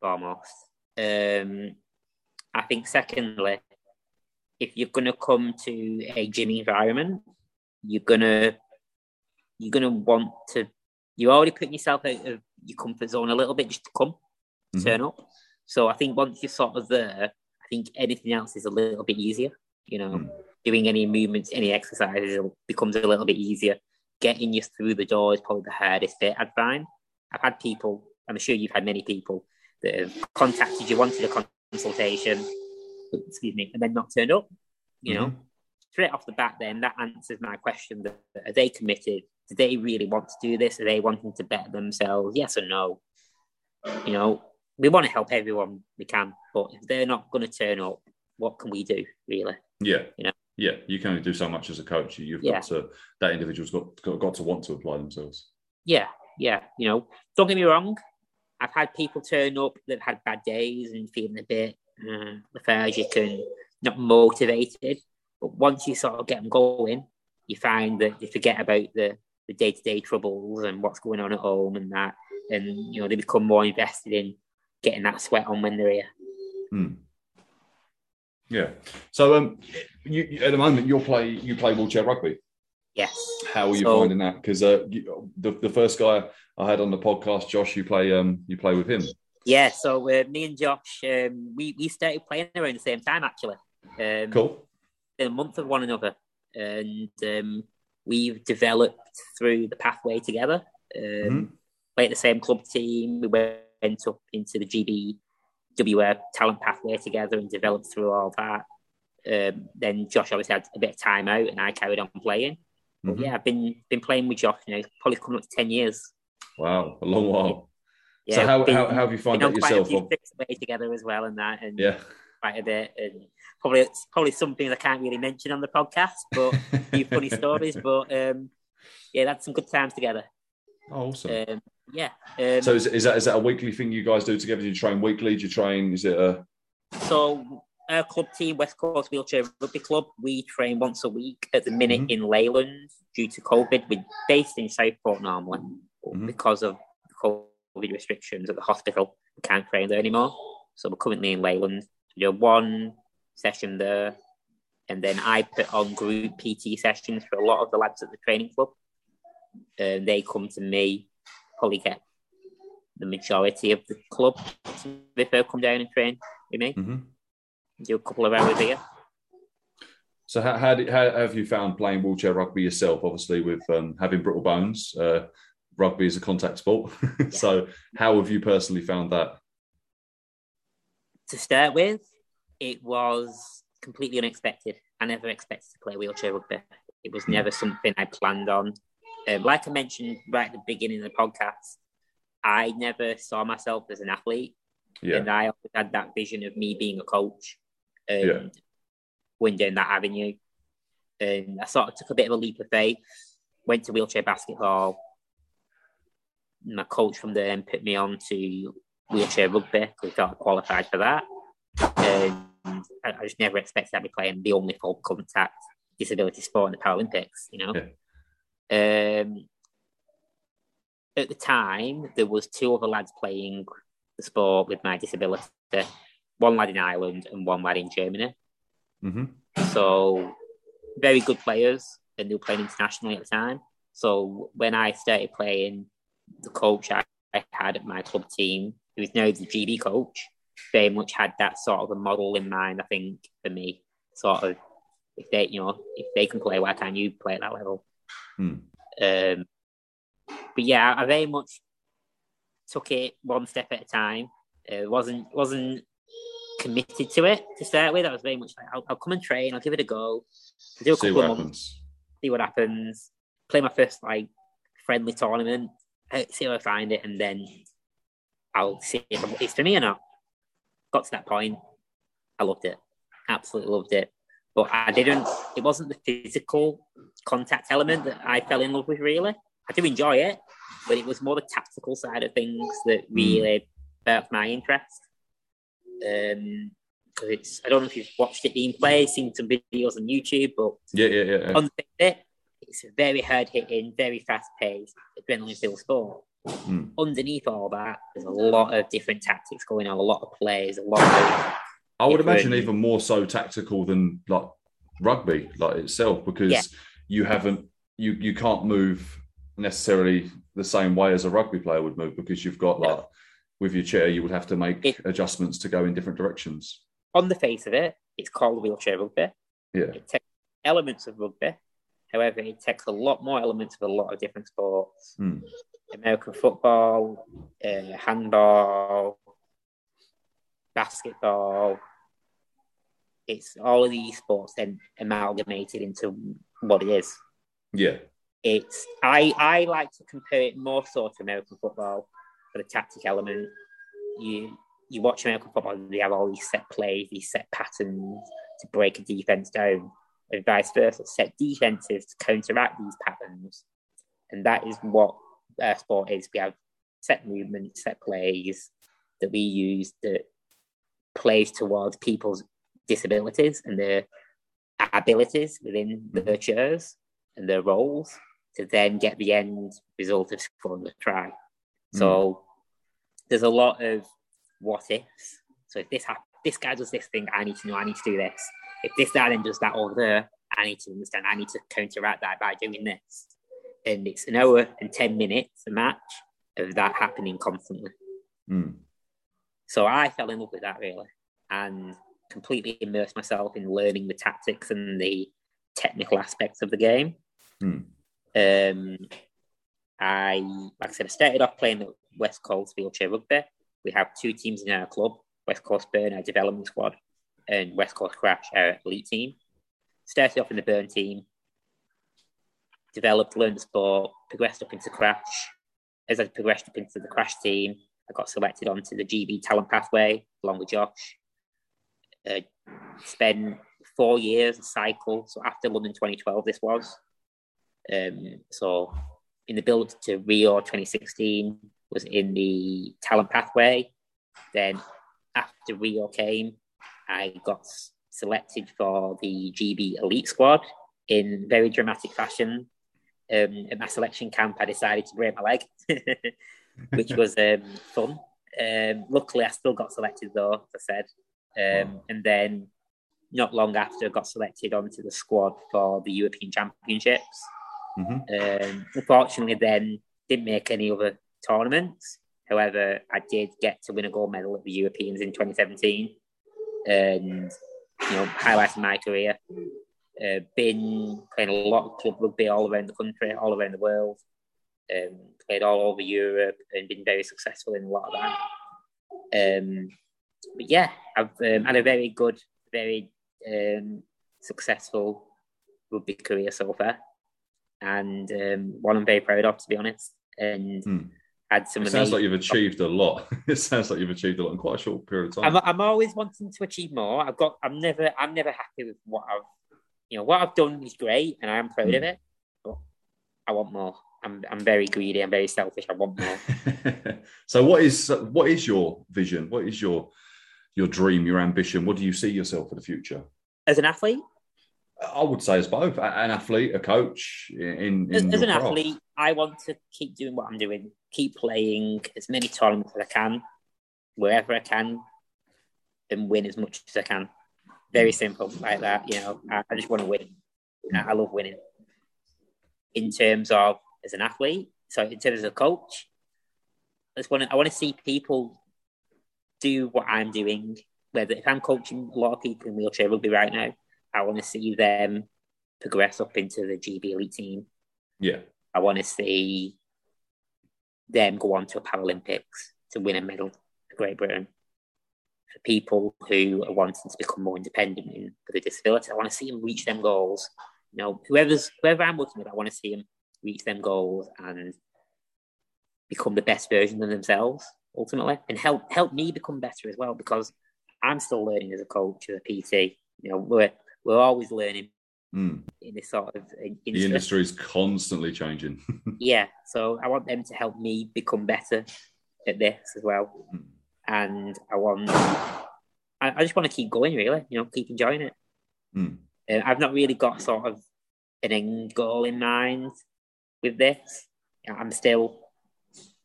foremost. Um, I think secondly, if you're gonna come to a gym environment, you're gonna you're gonna want to. You're already putting yourself out of your comfort zone a little bit just to come, mm-hmm. turn up. So I think once you're sort of there, I think anything else is a little bit easier. You know, mm. doing any movements, any exercises becomes a little bit easier. Getting you through the door is probably the hardest bit. I'd find. I've had people. I'm sure you've had many people that have contacted you, wanted a consultation, excuse me, and then not turned up. You mm-hmm. know, straight off the bat, then that answers my question: that Are they committed? Do they really want to do this? Are they wanting to better themselves? Yes or no? You know, we want to help everyone we can, but if they're not going to turn up, what can we do, really? Yeah, you know, yeah, you can only do so much as a coach. You've yeah. got to that individual's got, got got to want to apply themselves. Yeah, yeah. You know, don't get me wrong. I've had people turn up that had bad days and feeling a bit uh, lethargic and not motivated. But once you sort of get them going, you find that they forget about the the day to day troubles and what's going on at home and that, and you know they become more invested in getting that sweat on when they're here. Hmm. Yeah. So, um, you, you, at the moment you play you play wheelchair rugby. Yes. How are you so, finding that? Because uh, the the first guy I had on the podcast, Josh, you play um you play with him. Yeah. So uh, me and Josh, um, we we started playing around the same time actually. Um, cool. In a month of one another, and um, we've developed through the pathway together. Um, mm-hmm. Played the same club team. We went up into the GBWA talent pathway together and developed through all that. Um, then Josh obviously had a bit of time out, and I carried on playing. But mm-hmm. yeah, I've been been playing with Josh you now, probably coming up to ten years. Wow, a long while. Yeah, so how, been, how, how, have you found that yourself? Quite a few away together as well, and that, and yeah, quite a bit, and probably it's probably some things I can't really mention on the podcast, but a few funny stories. But um, yeah, that's some good times together. Oh, awesome. Um, yeah. Um, so is, is that is that a weekly thing you guys do together? Do you train weekly? Do you train? Is it a? So our club team, West Coast Wheelchair Rugby Club, we train once a week at the minute mm-hmm. in Leyland due to COVID. We're based in Southport normally, mm-hmm. because of COVID restrictions at the hospital, we can't train there anymore. So we're currently in Leyland. We do one session there, and then I put on group PT sessions for a lot of the lads at the training club. And they come to me, probably get the majority of the club if they come down and train with me. Mm-hmm do a couple of hours here. So how, how, did, how have you found playing wheelchair rugby yourself? Obviously, with um, having brittle bones, uh, rugby is a contact sport. so how have you personally found that? To start with, it was completely unexpected. I never expected to play wheelchair rugby. It was never something I planned on. Um, like I mentioned right at the beginning of the podcast, I never saw myself as an athlete. Yeah. And I always had that vision of me being a coach and yeah. going down that avenue. And I sort of took a bit of a leap of faith, went to wheelchair basketball. My coach from there put me on to wheelchair rugby because I qualified for that. And I just never expected I'd be playing the only full contact disability sport in the Paralympics, you know. Yeah. Um, at the time, there was two other lads playing the sport with my disability one lad in Ireland and one lad in Germany. Mm-hmm. So very good players, and they were playing internationally at the time. So when I started playing, the coach I, I had at my club team, who is now the GB coach, very much had that sort of a model in mind. I think for me, sort of if they, you know, if they can play, why can't you play at that level? Hmm. Um, but yeah, I very much took it one step at a time. Uh, wasn't wasn't committed to it to start with. I was very much like, I'll, I'll come and train. I'll give it a go. Do a see couple of months. See what happens. Play my first like friendly tournament. See how I find it, and then I'll see if it's for me or not. Got to that point. I loved it. Absolutely loved it. But I didn't. It wasn't the physical contact element that I fell in love with. Really, I do enjoy it, but it was more the tactical side of things that hmm. really mm. my interest. Um, because it's I don't know if you've watched it being played, seen some videos on YouTube, but yeah, yeah, yeah. On the it's a very hard hitting, very fast paced, adrenaline filled sport. Mm. Underneath all that, there's a lot of different tactics going on, a lot of plays, a lot of. I would imagine even more so tactical than like rugby, like itself, because yeah. you haven't, you you can't move necessarily the same way as a rugby player would move because you've got like with your chair, you would have to make it, adjustments to go in different directions. On the face of it, it's called wheelchair rugby. Yeah. It takes elements of rugby. However, it takes a lot more elements of a lot of different sports. Mm. American football, uh, handball, basketball. It's all of these sports then amalgamated into what it is. Yeah. It's I I like to compare it more so to American football for the tactic element. You you watch American football, they have all these set plays, these set patterns to break a defense down, and vice versa. Set defenses to counteract these patterns, and that is what our sport is. We have set movements, set plays that we use that plays towards people's disabilities and their abilities within their chairs and their roles to then get the end result of scoring the try. So mm. there's a lot of what ifs. So if this ha- this guy does this thing, I need to know. I need to do this. If this guy then does that over there, I need to understand. I need to counteract that by doing this. And it's an hour and ten minutes a match of that happening constantly. Mm. So I fell in love with that really, and completely immersed myself in learning the tactics and the technical aspects of the game. Mm. Um, I, like I said, I started off playing at West Coast Wheelchair Rugby. We have two teams in our club West Coast Burn, our development squad, and West Coast Crash, our elite team. Started off in the Burn team, developed, learned the sport, progressed up into Crash. As I progressed up into the Crash team, I got selected onto the GB talent pathway along with Josh. Uh, spent four years a cycle. So after London 2012, this was. Um, so in the build to Rio 2016 was in the talent pathway. Then after Rio came, I got selected for the GB elite squad in very dramatic fashion. Um, at my selection camp, I decided to break my leg, which was um, fun. Um, luckily, I still got selected though, as I said. Um, and then not long after, I got selected onto the squad for the European Championships. Mm-hmm. Um, unfortunately, then didn't make any other tournaments. However, I did get to win a gold medal at the Europeans in 2017, and you know, highlighting my career. Uh, been playing a lot of club rugby all around the country, all around the world. Um, played all over Europe and been very successful in a lot of that. Um, but yeah, I've um, had a very good, very um, successful rugby career so far and um, one I'm very proud of, to be honest. And hmm. Some. It sounds like you've achieved a lot. it sounds like you've achieved a lot in quite a short period of time. I'm, I'm always wanting to achieve more. I've got. I'm never. I'm never happy with what I've. You know what I've done is great, and I am proud hmm. of it. But I want more. I'm. I'm very greedy. I'm very selfish. I want more. so what is what is your vision? What is your your dream? Your ambition? What do you see yourself for the future? As an athlete, I would say as both an athlete, a coach. In, in as, as an craft. athlete, I want to keep doing what I'm doing, keep playing as many tournaments as I can, wherever I can, and win as much as I can. Very hmm. simple, like that. You know, I, I just want to win. I, I love winning. in terms of as an athlete, so in terms of a coach, I just want to I want to see people do what I'm doing. Whether if I'm coaching a lot of people in wheelchair rugby right now, I want to see them progress up into the GB elite team. Yeah. I want to see them go on to a Paralympics to win a medal for Great Britain. For people who are wanting to become more independent in, with a disability, I want to see them reach them goals. You know, whoever's whoever I'm working with, I want to see them reach them goals and become the best version of themselves ultimately, and help help me become better as well because I'm still learning as a coach, as a PT. You know, we're we're always learning Mm. in this sort of industry. The industry is constantly changing. yeah, so I want them to help me become better at this as well, Mm. and I want I, I just want to keep going really, you know, keep enjoying it. Mm. Uh, I've not really got sort of an end goal in mind with this. I'm still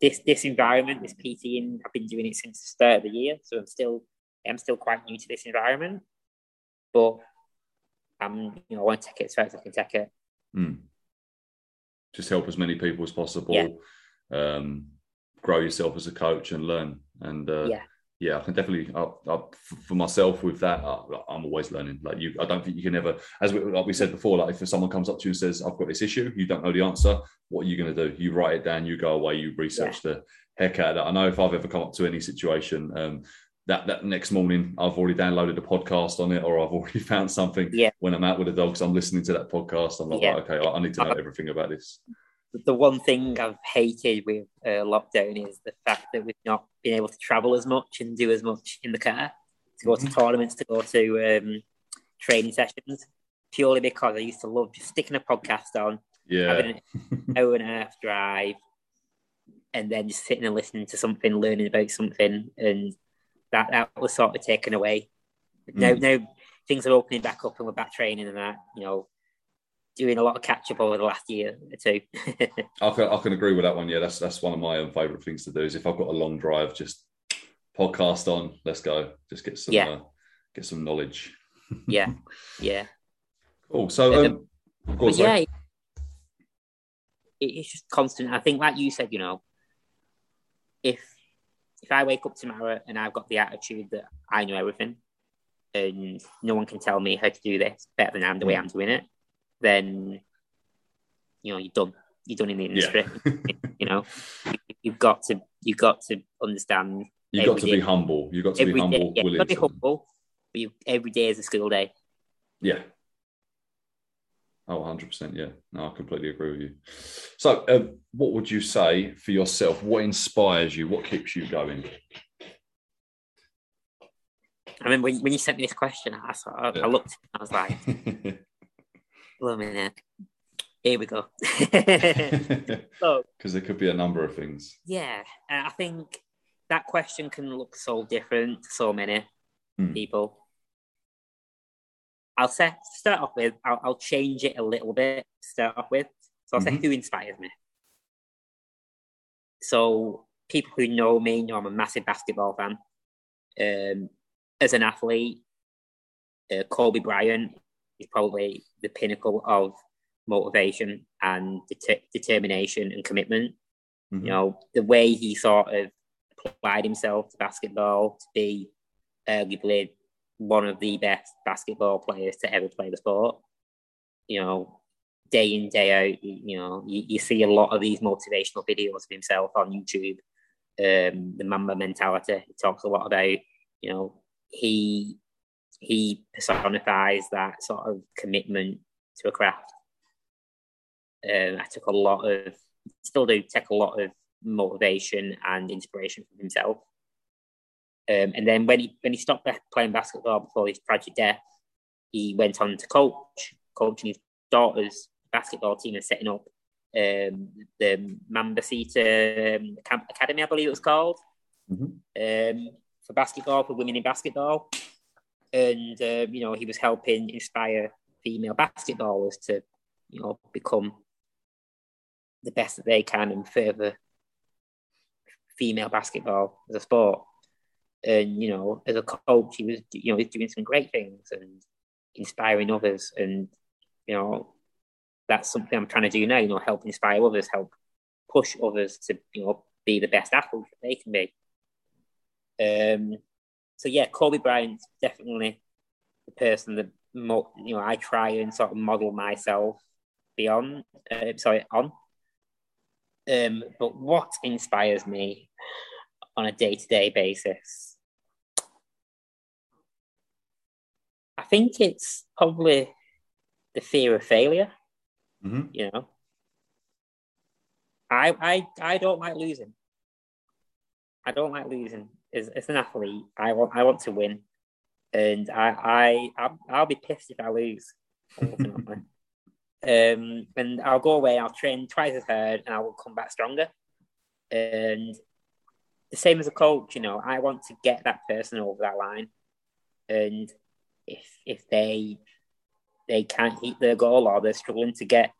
this this environment, this PTing. I've been doing it since the start of the year, so I'm still I'm still quite new to this environment. But I'm you know I want to take it as far as I can take it. Mm. Just help as many people as possible. Yeah. Um, grow yourself as a coach and learn. And uh, Yeah. yeah, I can definitely. I, I, for myself, with that, I, I'm always learning. Like you, I don't think you can ever, as we, like we said before, like if someone comes up to you and says, "I've got this issue," you don't know the answer. What are you going to do? You write it down. You go away. You research the heck out of that. I know if I've ever come up to any situation. Um, that, that next morning, I've already downloaded a podcast on it, or I've already found something. Yeah. When I'm out with the dogs, I'm listening to that podcast. I'm like, Yeah. right, okay, I I need to know everything about this. the one thing I've hated with uh, lockdown is the fact that we've not been able to travel as much and do as much in the car to go to tournaments, to go to um, training sessions, purely because I used to love just sticking a podcast on, Yeah. having an hour and a half drive, and then just sitting and listening to something, learning about something, and that that was sort of taken away. Now, Mm. now things are opening back up, and we're back training and that. You know, doing a lot of catch up over the last year or two. I can, I can agree with that one. Yeah, that's that's one of my um, favorite things to do. Is if I've got a long drive, just podcast on. Let's go. Just get some Yeah. uh, get some knowledge. yeah, yeah. Cool. So, um, course, yeah, it, it's just constant. I think, like you said, you know, if if I wake up tomorrow and I've got the attitude that I know everything and no one can tell me how to do this better than I'm the way mm. I'm doing it, then you know you're done. You're done in the industry. you know, you, you've got to you've got to understand. you've got to every be humble. You've got to every be day- humble. yeah, you've got to be humble, but you, every day is a school day. Yeah. Oh, 100%. Yeah. No, I completely agree with you. So, um, what would you say for yourself? What inspires you? What keeps you going? I mean, when, when you sent me this question, I, of- Yeah. I looked, and I was like, "Wait a minute, here we go." Because so there could be a number of things. yeah, uh, I think that question can look so different to so many Hmm. people. I'll say start off with, I'll, I'll change it a little bit. To start off with, so I'll say Mhm. who inspires me. So people who know me know I'm a massive basketball fan. Um, as an athlete, uh, Kobe Bryant is probably the pinnacle of motivation and det- determination and commitment. Mhm. You know, the way he sort of applied himself to basketball to be arguably one of the best basketball players to ever play the sport. You know, day in, day out, you, know, you, you see a lot of these motivational videos of himself on YouTube. Um, the Mamba mentality, he talks a lot about, you know, he he personifies that sort of commitment to a craft. Um, I took a lot of, still do take a lot of motivation and inspiration from himself. Um, and then when he when he stopped playing basketball before his tragic death, he went on to coach, coaching his daughter's basketball team and setting up um, the Mambacita um, Camp Academy, I believe it was called, Mhm. um, for basketball for women in basketball. And um, you know he was helping inspire female basketballers to you know become the best that they can and further female basketball as a sport. And you know, as a coach, he was you know he's doing some great things and inspiring others. And you know, that's something I'm trying to do now. You know, help inspire others, help push others to you know be the best athletes they can be. Um, so yeah, Kobe Bryant's definitely the person that mo- you know I try and sort of model myself beyond. Uh, sorry, on. Um, but what inspires me on a day to day basis? I think it's probably the fear of failure. Mm-hmm. You know, I I I don't like losing. I don't like losing. As, as an athlete, I want I want to win, and I I I'll, I'll be pissed if I lose. Ultimately, um, and I'll go away. I'll train twice as hard, and I will come back stronger. And the same as a coach, you know, I want to get that person over that line, and if if they they can't hit their goal or they're struggling to get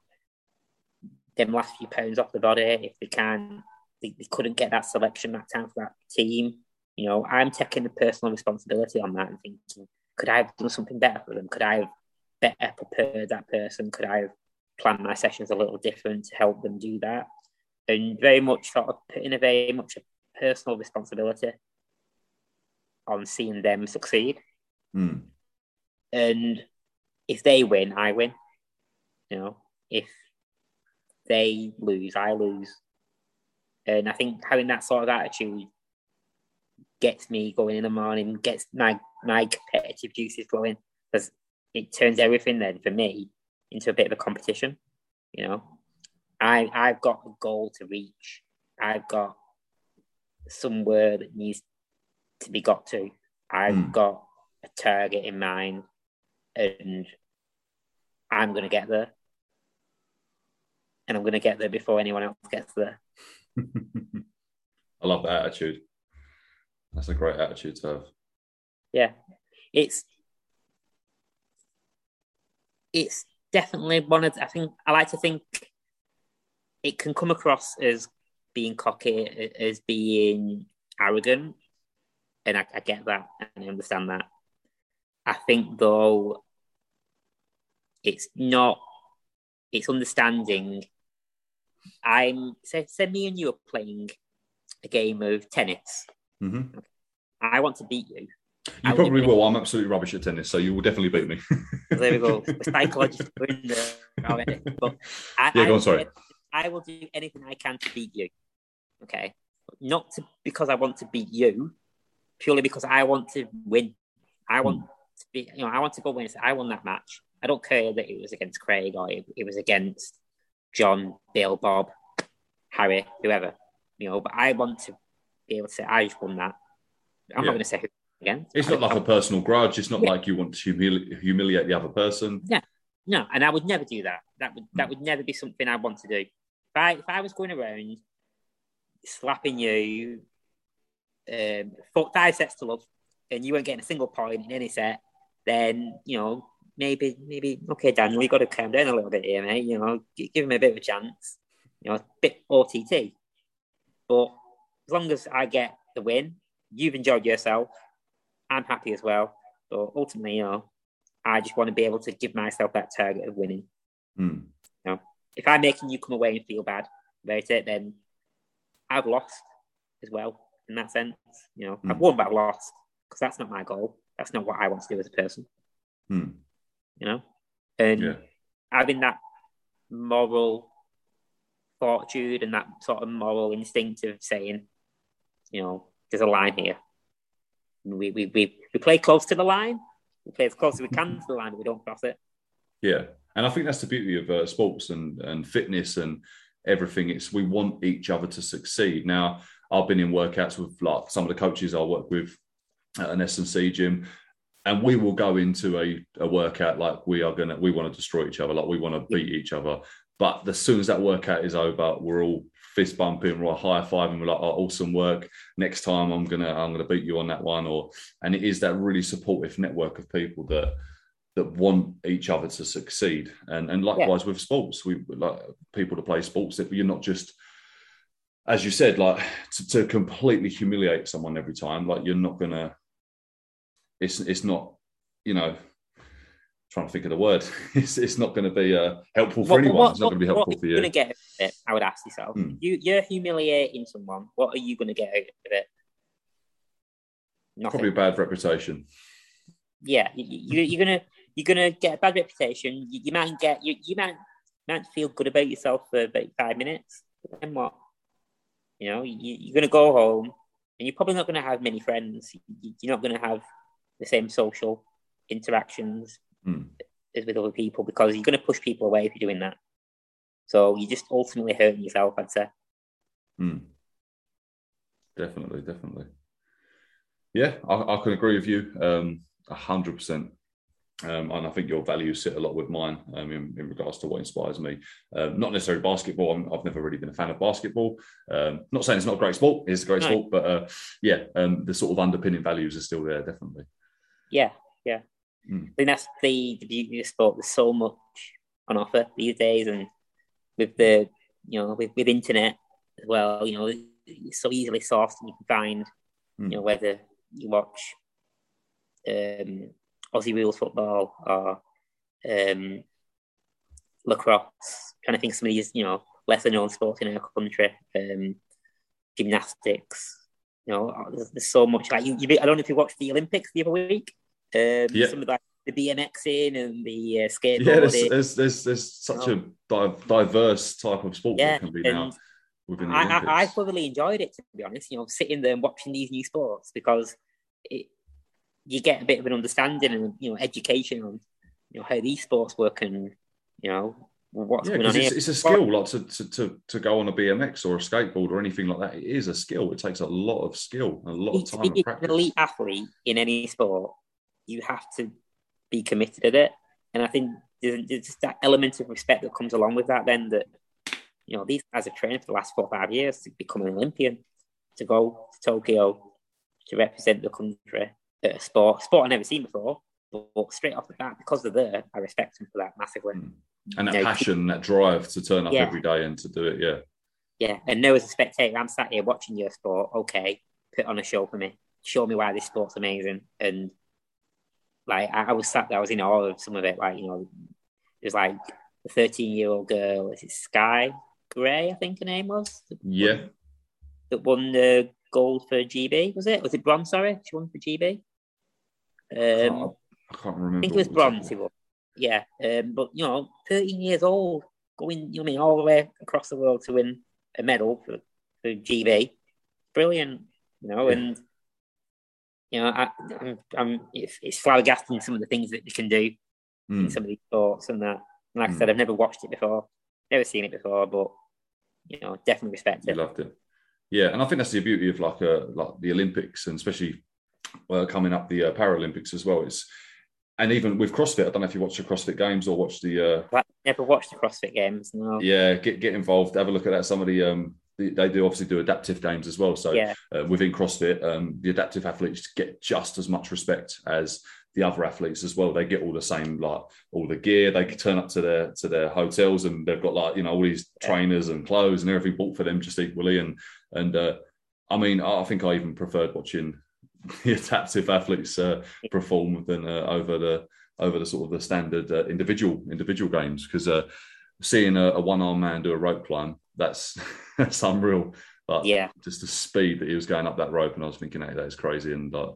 them last few pounds off the body, if they can't, they, they couldn't get that selection that time for that team. You know, I'm taking the personal responsibility on that and thinking, could I have done something better for them? Could I have better prepared that person? Could I have planned my sessions a little different to help them do that? And very much sort of putting a very much a personal responsibility on seeing them succeed. Mm. And if they win, I win. You know, if they lose, I lose. And I think having that sort of attitude gets me going in the morning, gets my my competitive juices flowing because it turns everything then for me into a bit of a competition. You know, I I've got a goal to reach. I've got somewhere that needs to be got to. I've Mm. got a target in mind, and I'm going to get there. And I'm going to get there before anyone else gets there. I love that attitude. That's a great attitude to have. Yeah, it's it's definitely one of. I think I like to think it can come across as being cocky, as being arrogant, and I, I get that and I understand that. I think though, it's not. It's understanding. I'm say, say me and you are playing a game of tennis. hmm I want to beat you. You will probably will. I'm absolutely rubbish at tennis, so you will definitely beat me. There we go. Psychological in there already. But I, Yeah, go on, sorry. I will do anything I can to beat you. Okay. Not to, because I want to beat you, purely because I want to win. I want Hmm. You know, I want to go win. and say, I won that match. I don't care that it was against Craig or it, it was against John, Bill, Bob, Harry, whoever. You know, but I want to be able to say I just won that. I'm Yeah. not going to say who again. It's not like a personal grudge. It's not Yeah. like you want to humili- humiliate the other person. Yeah, no, and I would never do that. That would Hmm. that would never be something I want to do. If I if I was going around slapping you, um, for five sets to love, and you weren't getting a single point in any set, then you know maybe maybe okay, Daniel, you got to calm down a little bit here, mate. You know, give him a bit of a chance. You know, a bit OTT. But as long as I get the win, you've enjoyed yourself. I'm happy as well. So ultimately, you know, I just want to be able to give myself that target of winning. Hmm. If I'm making you come away and feel bad about it, then I've lost as well in that sense. You know, I've Mm. won but I've lost because that's not my goal. That's not what I want to do as a person. Hmm. You know, and Yeah. having that moral fortitude and that sort of moral instinct of saying, you know, there's a line here. We we we, we play close to the line. We play as close as we can to the line, but we don't cross it. Yeah, and I think that's the beauty of uh, sports and and fitness and everything. It's we want each other to succeed. Now, I've been in workouts with like some of the coaches I work with at an S and C gym, and we will go into a, a workout like we are gonna we want to destroy each other, like we want to beat each other. But as soon as that workout is over, we're all fist bumping, we're all high fiving, we're like, oh, awesome work. Next time I'm gonna I'm gonna beat you on that one. Or and it is that really supportive network of people that that want each other to succeed. And and likewise with sports, we like people to play sports that you're not just as you said, like to, to completely humiliate someone every time, like you're not gonna it's it's not, you know, trying to think of the word. It's, it's not going to be uh, helpful for What- anyone. what- it's not going to be helpful what for are you. going to get out of it? I would ask yourself. Hmm. You, you're humiliating someone. What are you going to get out of it? Nothing. Probably a bad reputation. yeah, you, you're gonna you're gonna get a bad reputation. You, you might get you, you might might feel good about yourself for about five minutes. But then what? You know, you, you're gonna go home, and you're probably not gonna have many friends. You- You're not gonna have the same social interactions Hmm. as with other people because you're gonna push people away if you're doing that. So you're just ultimately hurting yourself. I'd say. Hmm. Definitely, definitely. Yeah, I, I can agree with you um, a hundred percent. Um, and I think your values sit a lot with mine um, in, in regards to what inspires me. Um, not necessarily basketball. I'm, I've never really been a fan of basketball. Um, not saying it's not a great sport. It's a great No. sport, but uh, yeah, um, the sort of underpinning values are still there, definitely. Yeah, yeah. Hmm. I think that's the, the beauty of sport. There's so much on offer these days, and with the you know with, with internet as well, you know, it's so easily sourced, and you can find Hmm. you know whether you watch um, Aussie rules football or um, lacrosse. Trying to think of some of these you know lesser known sports in our country, um, gymnastics. You know, there's, there's so much. Like you, you, I don't know if you watched the Olympics the other week. Um, Yeah. Some of like the BMXing and the uh, skateboarding. Yeah, there's, there's, there's, there's such a di- diverse type of sport Yeah, that can be now within the I, I, I thoroughly enjoyed it to be honest. You know, sitting there and watching these new sports because it, you get a bit of an understanding and you know education on you know how these sports work and you know what's yeah, going on because here. it's, it's a skill, like to, to, to, to go on a BMX or a skateboard or anything like that. It is a skill. It takes a lot of skill, a lot of to time an elite athlete in any sport, you have to be committed at it. And I think there's, there's just that element of respect that comes along with that. Then that you know these guys have trained for the last four or five years to become an Olympian, to go to Tokyo to represent the country at a sport sport I've never seen before. But, straight off the bat, because they're there, I respect them for that massively. Mm. And that Yeah. passion, that drive to turn up Yeah. every day and to do it. Yeah. Yeah, and now as a spectator, I'm sat here watching your sport. Okay, put on a show for me. Show me why this sport's amazing. And like, I, I was sat there, I was in awe of some of it. Like, you know, there's like a 13 year old girl. Is it Sky Gray? I think her name was. Yeah. won- That won the gold for GB. Was it? Was it bronze? Sorry, she won for GB. I can't- Um, I can't remember. I think it was bronze. He won. Yeah, um, but you know, 13 years old, going, you know, I mean, all the way across the world to win a medal for, for GB, brilliant, you know, Yeah. and you know, I, I'm, I'm it's, it's flabbergasting some of the things that they can do in Mm. some of these sports and that. And like I Mm. said, I've never watched it before, never seen it before, but you know, definitely respect You it. loved it. Yeah, and I think that's the beauty of like uh, like the Olympics and especially uh, coming up the uh, Paralympics as well. It's and even with CrossFit, I don't know if you watch the CrossFit Games or watch the uh, I've never watched the CrossFit Games. No. yeah get get involved, have a look at that. Some of the um they do obviously do adaptive games as well. So Yeah. uh, within CrossFit, um, the adaptive athletes get just as much respect as the other athletes as well. They get all the same like all the gear. They can turn up to their to their hotels and they've got like you know all these trainers and clothes and everything bought for them just equally. And and uh, I mean, I I think I even preferred watching the adaptive athletes uh, perform than uh, over the over the sort of the standard uh, individual individual games because uh, seeing a, a one arm man do a rope climb that's that's unreal. But Yeah. just the speed that he was going up that rope, and I was thinking, hey, that is crazy. And like,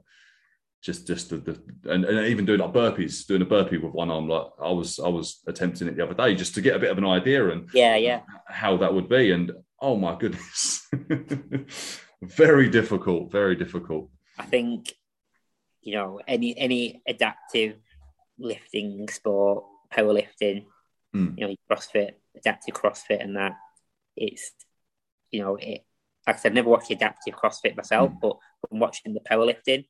just just the, the and, and even doing like burpees, doing a burpee with one arm, like I was I was attempting it the other day just to get a bit of an idea and Yeah, yeah. how that would be. And oh my goodness, very difficult, very difficult. I think you know any any adaptive lifting sport, powerlifting, Mm. you know, CrossFit, adaptive CrossFit, and that it's you know it. Like I said, I've never watched adaptive CrossFit myself, Mm. but from watching the powerlifting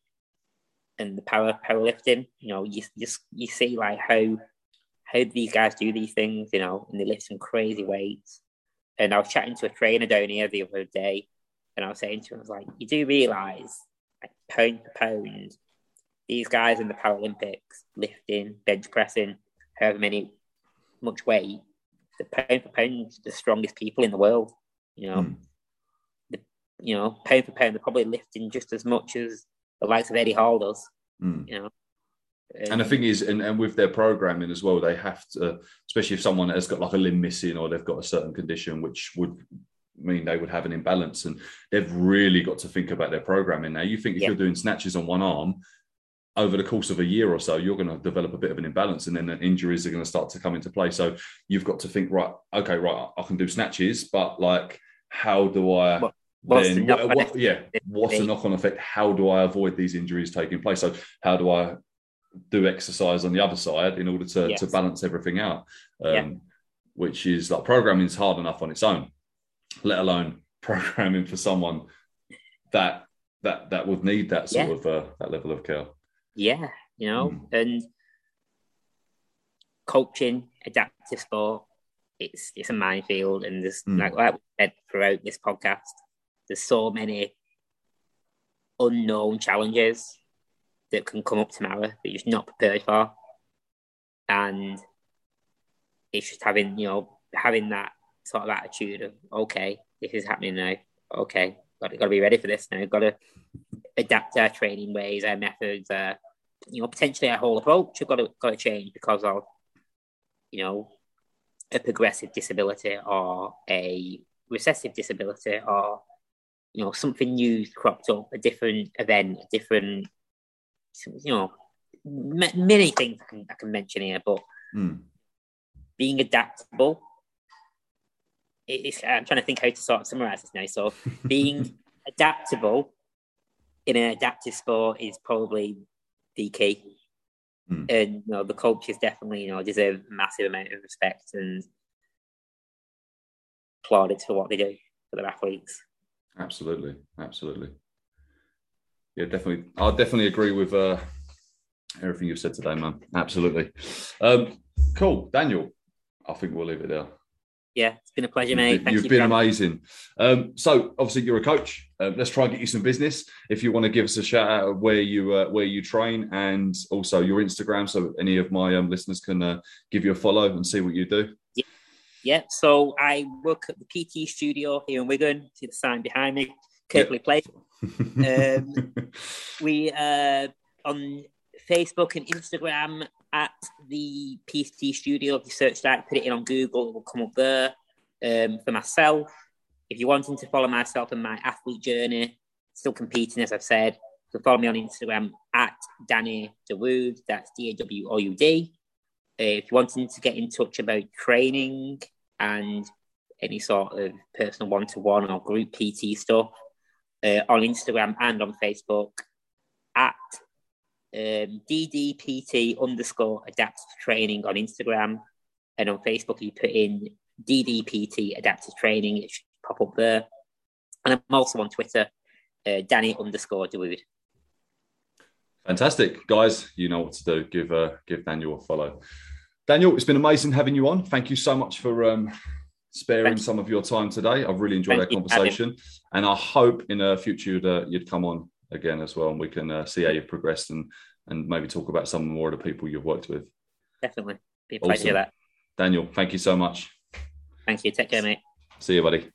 and the power powerlifting, you know, you just you see like how how these guys do these things, you know, and they lift some crazy weights. And I was chatting to a trainer down here the other day, and I was saying to him, I was like, you do realise, like pound for pound, these guys in the Paralympics lifting, bench pressing, however many much weight, the pound for pound, the strongest people in the world. You know, Mm. the, you know, pound for pound, they're probably lifting just as much as the likes of Eddie Hall does. Mm. You know, and the thing is, and, and with their programming as well, they have to, especially if someone has got like a limb missing or they've got a certain condition, which would mean they would have an imbalance. And they've really got to think about their programming. Now, you think if Yeah. you're doing snatches on one arm, over the course of a year or so, you're going to develop a bit of an imbalance, and then the injuries are going to start to come into play. So you've got to think, right, okay, right, I can do snatches, but like, how do I What- what's then? the knock-on what- yeah, what's the knock-on effect? How do I avoid these injuries taking place? So how do I do exercise on the other side in order to to balance everything out? Um, Yeah. Which is like programming is hard enough on its own, let alone programming for someone that that that would need that sort Yeah. of uh, that level of care. Yeah, you know, Mm. and coaching adaptive sport, it's it's a minefield, and there's Mm. like like we said throughout this podcast, there's so many unknown challenges that can come up tomorrow that you're just not prepared for, and it's just having you know having that sort of attitude of okay, this is happening now, okay, got to, got to be ready for this now, got to adapt our training ways, our methods, uh, you know, potentially our whole approach have got to got to change because of, you know, a progressive disability or a recessive disability or, you know, something new cropped up, a different event, a different, you know, ma- many things I can, I can mention here, but Mm. being adaptable. It's, I'm trying to think how to sort of summarize this now. So, being adaptable in an adaptive sport is probably key. Hmm. And you know, the coaches definitely, you know, deserve a massive amount of respect and plaudits for what they do for their athletes. Absolutely, absolutely. Yeah, definitely. I definitely agree with uh, everything you've said today, man. Absolutely. Um, cool, Daniel. I think we'll leave it there. Yeah, it's been a pleasure, mate. You've, Thank you've you been amazing. Um, so obviously you're a coach. Um, let's try and get you some business. If you want to give us a shout out of where you uh, where you train and also your Instagram, so any of my um, listeners can uh, give you a follow and see what you do. Yeah, yeah, so I work at the PT studio here in Wigan. See the sign behind me, carefully placed. Um, we uh on Facebook and Instagram at the PT Studio. If you search that, put it in on Google, it will come up there. Um, for myself, if you're wanting to follow myself and my athlete journey, still competing as I've said, so follow me on Instagram at Danny Dawoud. That's D A W O U D. Uh, if you're wanting to get in touch about training and any sort of personal one-to-one or group PT stuff, uh, on Instagram and on Facebook at um, DDPT underscore adaptive training on Instagram. And on Facebook, you put in DDPT adaptive training, it should pop up there. And I'm also on Twitter, uh, Danny underscore Dawoud. Fantastic, guys. You know what to do. Give uh, give Daniel a follow. Daniel, it's been amazing having you on. Thank you so much for um, sparing Thank some of your time today. I've really enjoyed Thank our you conversation, and I hope in the future you'd, uh, you'd come on again as well, and we can uh, see how you've progressed and and maybe talk about some more of the people you've worked with. Definitely. Be a pleasure Awesome. that. Daniel, thank you so much. Thank you. Take care, mate. See you, buddy.